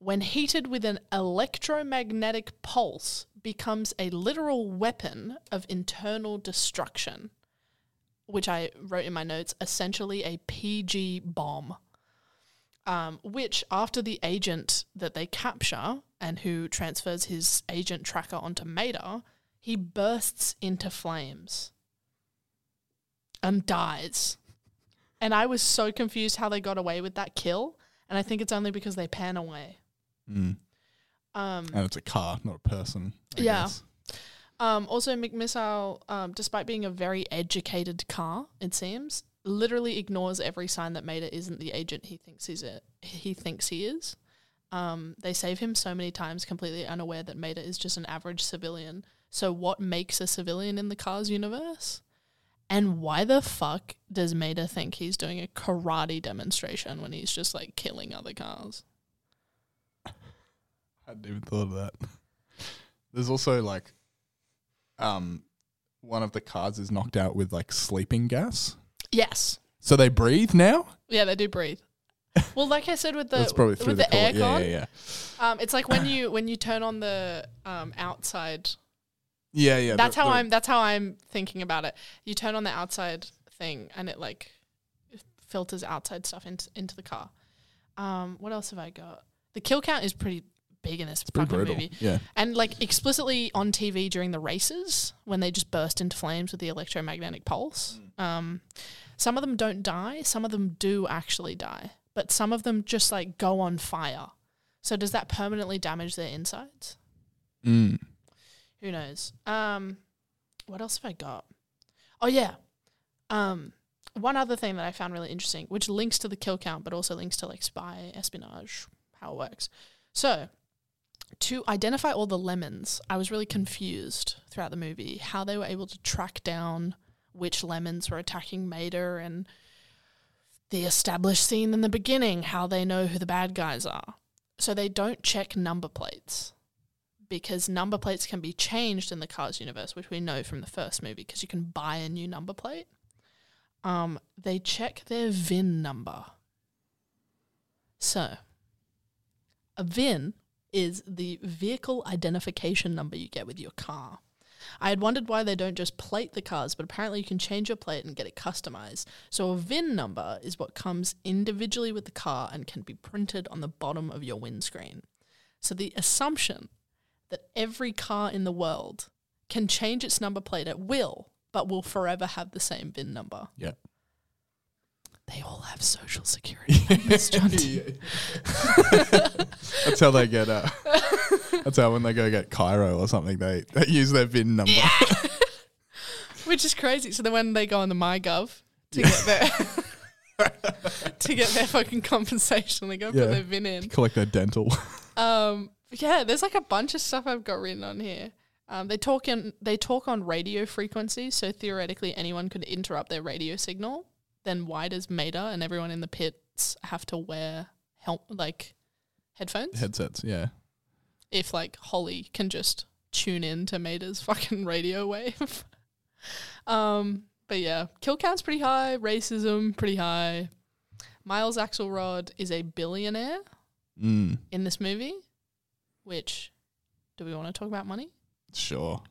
when heated with an electromagnetic pulse becomes a literal weapon of internal destruction which i wrote in my notes essentially a pg bomb um, which after the agent that they capture and who transfers his agent tracker onto Mater, he bursts into flames and dies. And I was so confused how they got away with that kill, and I think it's only because they pan away. Mm. Um, And it's a car, not a person. I yeah. guess. Um, also, McMissile, um, despite being a very educated car, it seems, literally ignores every sign that Mater isn't the agent he thinks he's a, he thinks he is. Um, they save him so many times, completely unaware that Mater is just an average civilian. So, what makes a civilian in the Cars universe? And why the fuck does Mater think he's doing a karate demonstration when he's just like killing other cars? I hadn't even thought of that. There's also like, um, one of the cars is knocked out with like sleeping gas. Yes. So they breathe now. Yeah, they do breathe. Well, like I said with the That's probably through with the the, aircon, Yeah, yeah, yeah. Um, it's like when you when you turn on the um, outside. Yeah, yeah. that's how I'm. That's how I'm thinking about it. You turn on the outside thing, and it like filters outside stuff into into the car. Um, what else have I got? The kill count is pretty big in this pretty fucking movie. yeah. and like explicitly on TV during the races when they just burst into flames with the electromagnetic pulse. Um, some of them don't die. Some of them do actually die, but some of them just like go on fire. So does that permanently damage their insides? Mm. Who knows? Um, what else have I got? Oh yeah. Um, one other thing that I found really interesting, which links to the kill count, but also links to like spy espionage, how it works. So, to identify all the lemons, I was really confused throughout the movie how they were able to track down which lemons were attacking Mater and the established scene in the beginning, how they know who the bad guys are. So they don't check number plates because number plates can be changed in the Cars universe, which we know from the first movie because you can buy a new number plate. Um, they check their VIN number. So, a VIN is the vehicle identification number you get with your car. I had wondered why they don't just plate the cars, but apparently you can change your plate and get it customized. So a VIN number is what comes individually with the car and can be printed on the bottom of your windscreen. So the assumption that every car in the world can change its number plate at will, but will forever have the same VIN number. Yeah. They all have social security numbers. That's how they get. Uh, that's how when they go get Cairo or something, they, they use their VIN number. Which is crazy. So then when they go on the MyGov to get their to get their fucking compensation, they go Yeah. put their VIN in. Collect their dental. Um, yeah, there's like a bunch of stuff I've got written on here. Um, they talk in they talk on radio frequencies, so theoretically anyone could interrupt their radio signal. Then why does Mater and everyone in the pits have to wear help like headphones? Headsets, yeah. if like Holly can just tune in to Mater's fucking radio wave. um, but yeah, kill count's pretty high, racism pretty high. Miles Axelrod is a billionaire Mm, in this movie, which do we want to talk about money? sure.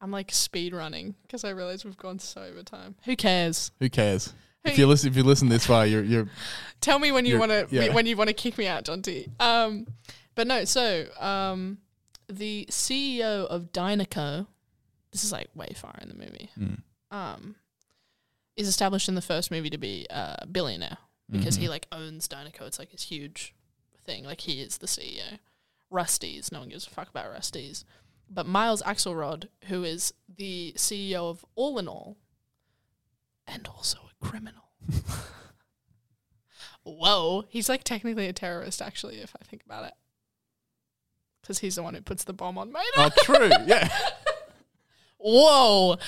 I'm like speed running because I realize we've gone so over time. Who cares? Who cares? If you listen, if you listen this far, you're you're Tell me when you want to yeah. when you want to kick me out, Jonty. Um, but no. So um, the CEO of Dinoco, this is like way far in the movie. Mm. Um, is established in the first movie to be a billionaire because he Mhm. like owns Dinoco. It's like his huge thing. Like he is the CEO. Rust-eze, no one gives a fuck about Rust-eze. But Miles Axelrod, who is the CEO of Allinol, and also a criminal. Whoa, he's like technically a terrorist, actually, if I think about it, because he's the one who puts the bomb on Maynard. oh, true, yeah. Whoa.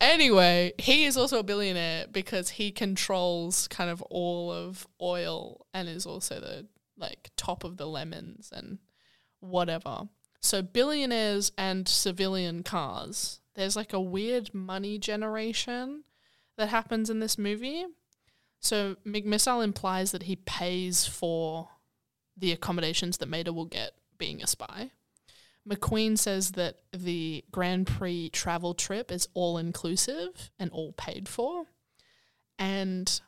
Anyway, he is also a billionaire because he controls kind of all of oil and is also the like top of the lemons and whatever. So billionaires and civilian cars, there's like a weird money generation that happens in this movie. So McMissile implies that he pays for the accommodations that Mater will get being a spy. McQueen says that the Grand Prix travel trip is all inclusive and all paid for. And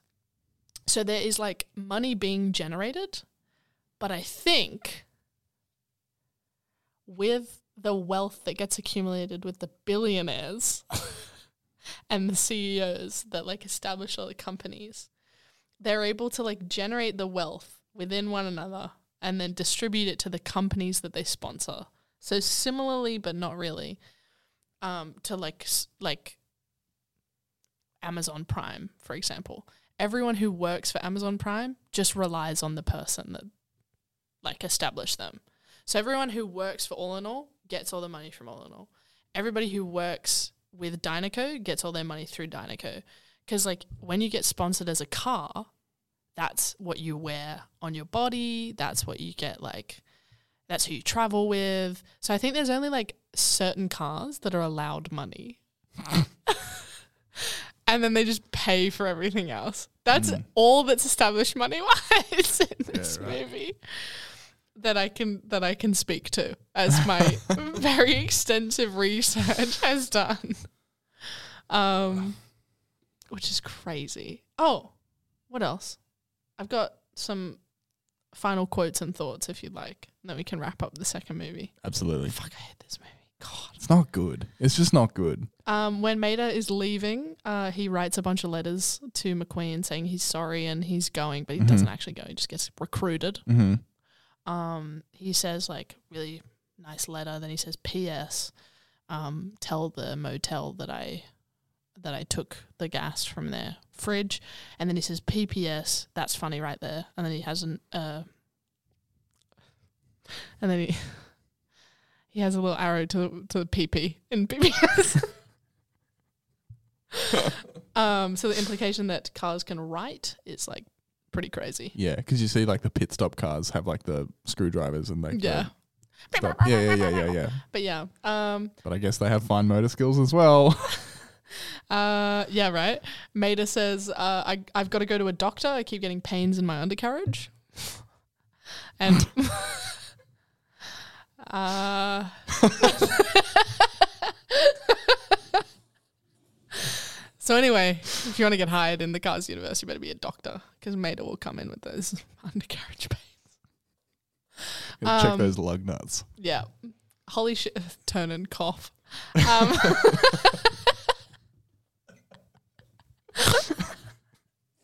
so there is like money being generated, but I think with the wealth that gets accumulated with the billionaires and the CEOs that like establish all the companies, they're able to like generate the wealth within one another and then distribute it to the companies that they sponsor. So similarly, but not really. um, to like like Amazon Prime, for example. Everyone who works for Amazon Prime just relies on the person that like established them. So everyone who works for Allinol gets all the money from Allinol. Everybody who works with Dinoco gets all their money through Dinoco. Because like when you get sponsored as a car, that's what you wear on your body. That's what you get like. That's who you travel with. So I think there's only like certain cars that are allowed money. and then they just pay for everything else. That's mm. all that's established money wise in this movie that I can that I can speak to as my very extensive research has done. Um which is crazy. Oh, what else? I've got some final quotes and thoughts if you'd like. And then we can wrap up the second movie. Absolutely. Fuck, I hate this movie. God. It's not good. It's just not good. Um, when Mater is leaving, uh, he writes a bunch of letters to McQueen saying he's sorry and he's going, but he doesn't actually go. He just gets recruited. Mm-hmm. Um, he says like really nice letter. Then he says, "P.S. Um, tell the motel that I that I took the gas from their fridge." And then he says, "P.P.S. That's funny right there." And then he has an uh, and then he he has a little arrow to to the PP in PPS. um, so the implication that cars can write is like pretty crazy. Yeah, because you see, like the pit stop cars have like the screwdrivers and they Yeah. Stop. Yeah, yeah, yeah, yeah, yeah. But yeah, um, But I guess they have fine motor skills as well. uh, yeah, right. Mater says, uh, I, I've got to go to a doctor. I keep getting pains in my undercarriage. And, uh, so anyway, if you want to get hired in the Cars universe, you better be a doctor because Mater will come in with those undercarriage pains. Check Um, those lug nuts. Yeah. Holy shit. Turn and cough. Um,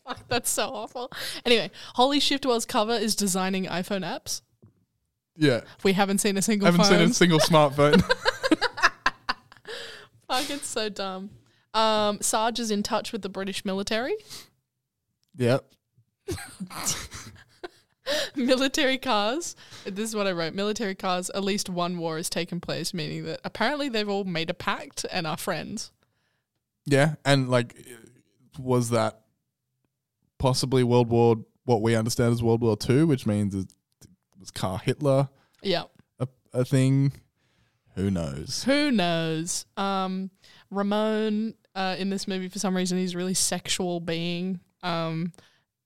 fuck, that's so awful. Anyway, Holley Shiftwell's cover is designing iPhone apps. Yeah. We haven't seen a single haven't phone. seen a single smartphone. Fuck, it's so dumb. Um, Sarge is in touch with the British military. yep. military cars. This is what I wrote. Military cars. At least one war has taken place, meaning that apparently they've all made a pact and are friends. Yeah, and like, was that possibly World War what we understand as World War Two, which means it was Car Hitler Yeah. a, a thing? Who knows? Who knows? Um, Ramon uh, in this movie, for some reason, he's a really sexual being. Um,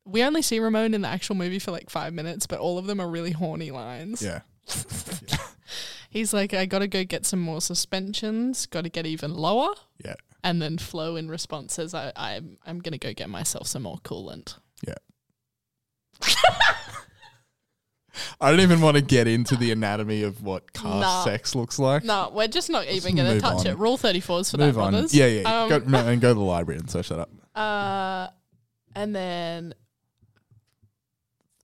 we only see Ramon in the actual movie for like five minutes, but all of them are really horny lines. Yeah, He's like, I got to go get some more suspensions, got to get even lower. yeah, And then Flo in response says, I, I'm, I'm going to go get myself some more coolant. yeah. I don't even want to get into the anatomy of what car Nah. sex looks like. No, we're just not even going to move touch on. it. Rule 34 is for Move that, on. brothers. Yeah, yeah. Um, go, no, and go to the library and search that up. Uh, and then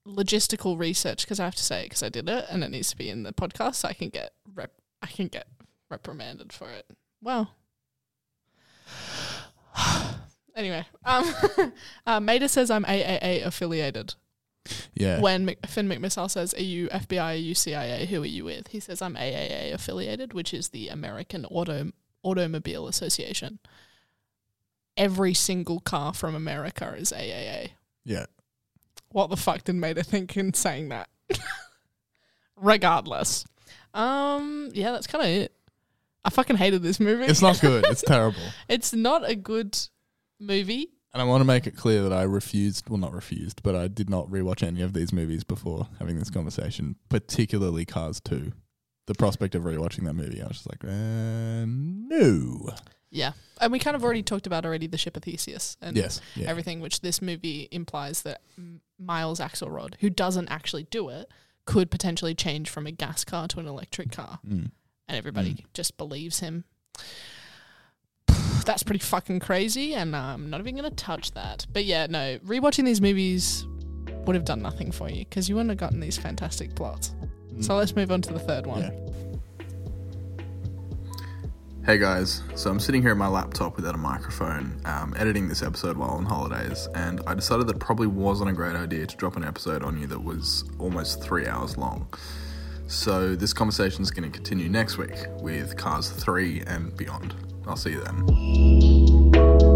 logistical research because I have to say it because I did it and it needs to be in the podcast so I can get rep- I can get reprimanded for it. Wow. anyway, um, uh, Mater says I'm AAA affiliated. Yeah. When Mc- Finn McMissile says, "Are you FBI? Are you CIA? Who are you with?" He says, "I'm AAA affiliated, which is the American Auto Automobile Association." Every single car from America is AAA. Yeah. What the fuck did Mater think in saying that? Regardless, um, yeah, that's kind of it. I fucking hated this movie. It's not good. It's terrible. it's not a good movie. And I want to make it clear that I refused, well, not refused, but I did not rewatch any of these movies before having this conversation, particularly Cars 2. The prospect of rewatching that movie, I was just like, uh, no. Yeah, and we kind of already talked about already the ship of Theseus and Yes, yeah. everything, which this movie implies that Miles Axelrod, who doesn't actually do it, could potentially change from a gas car to an electric car, Mm. and everybody just believes him. That's pretty fucking crazy, and I'm not even gonna touch that. But yeah, no, rewatching these movies would have done nothing for you because you wouldn't have gotten these fantastic plots. So let's move on to the third one. Hey guys, so I'm sitting here at my laptop without a microphone, um, editing this episode while on holidays, and I decided that probably wasn't a great idea to drop an episode on you that was almost three hours long. So this conversation is going to continue next week with Cars 3 and beyond. I'll see you then.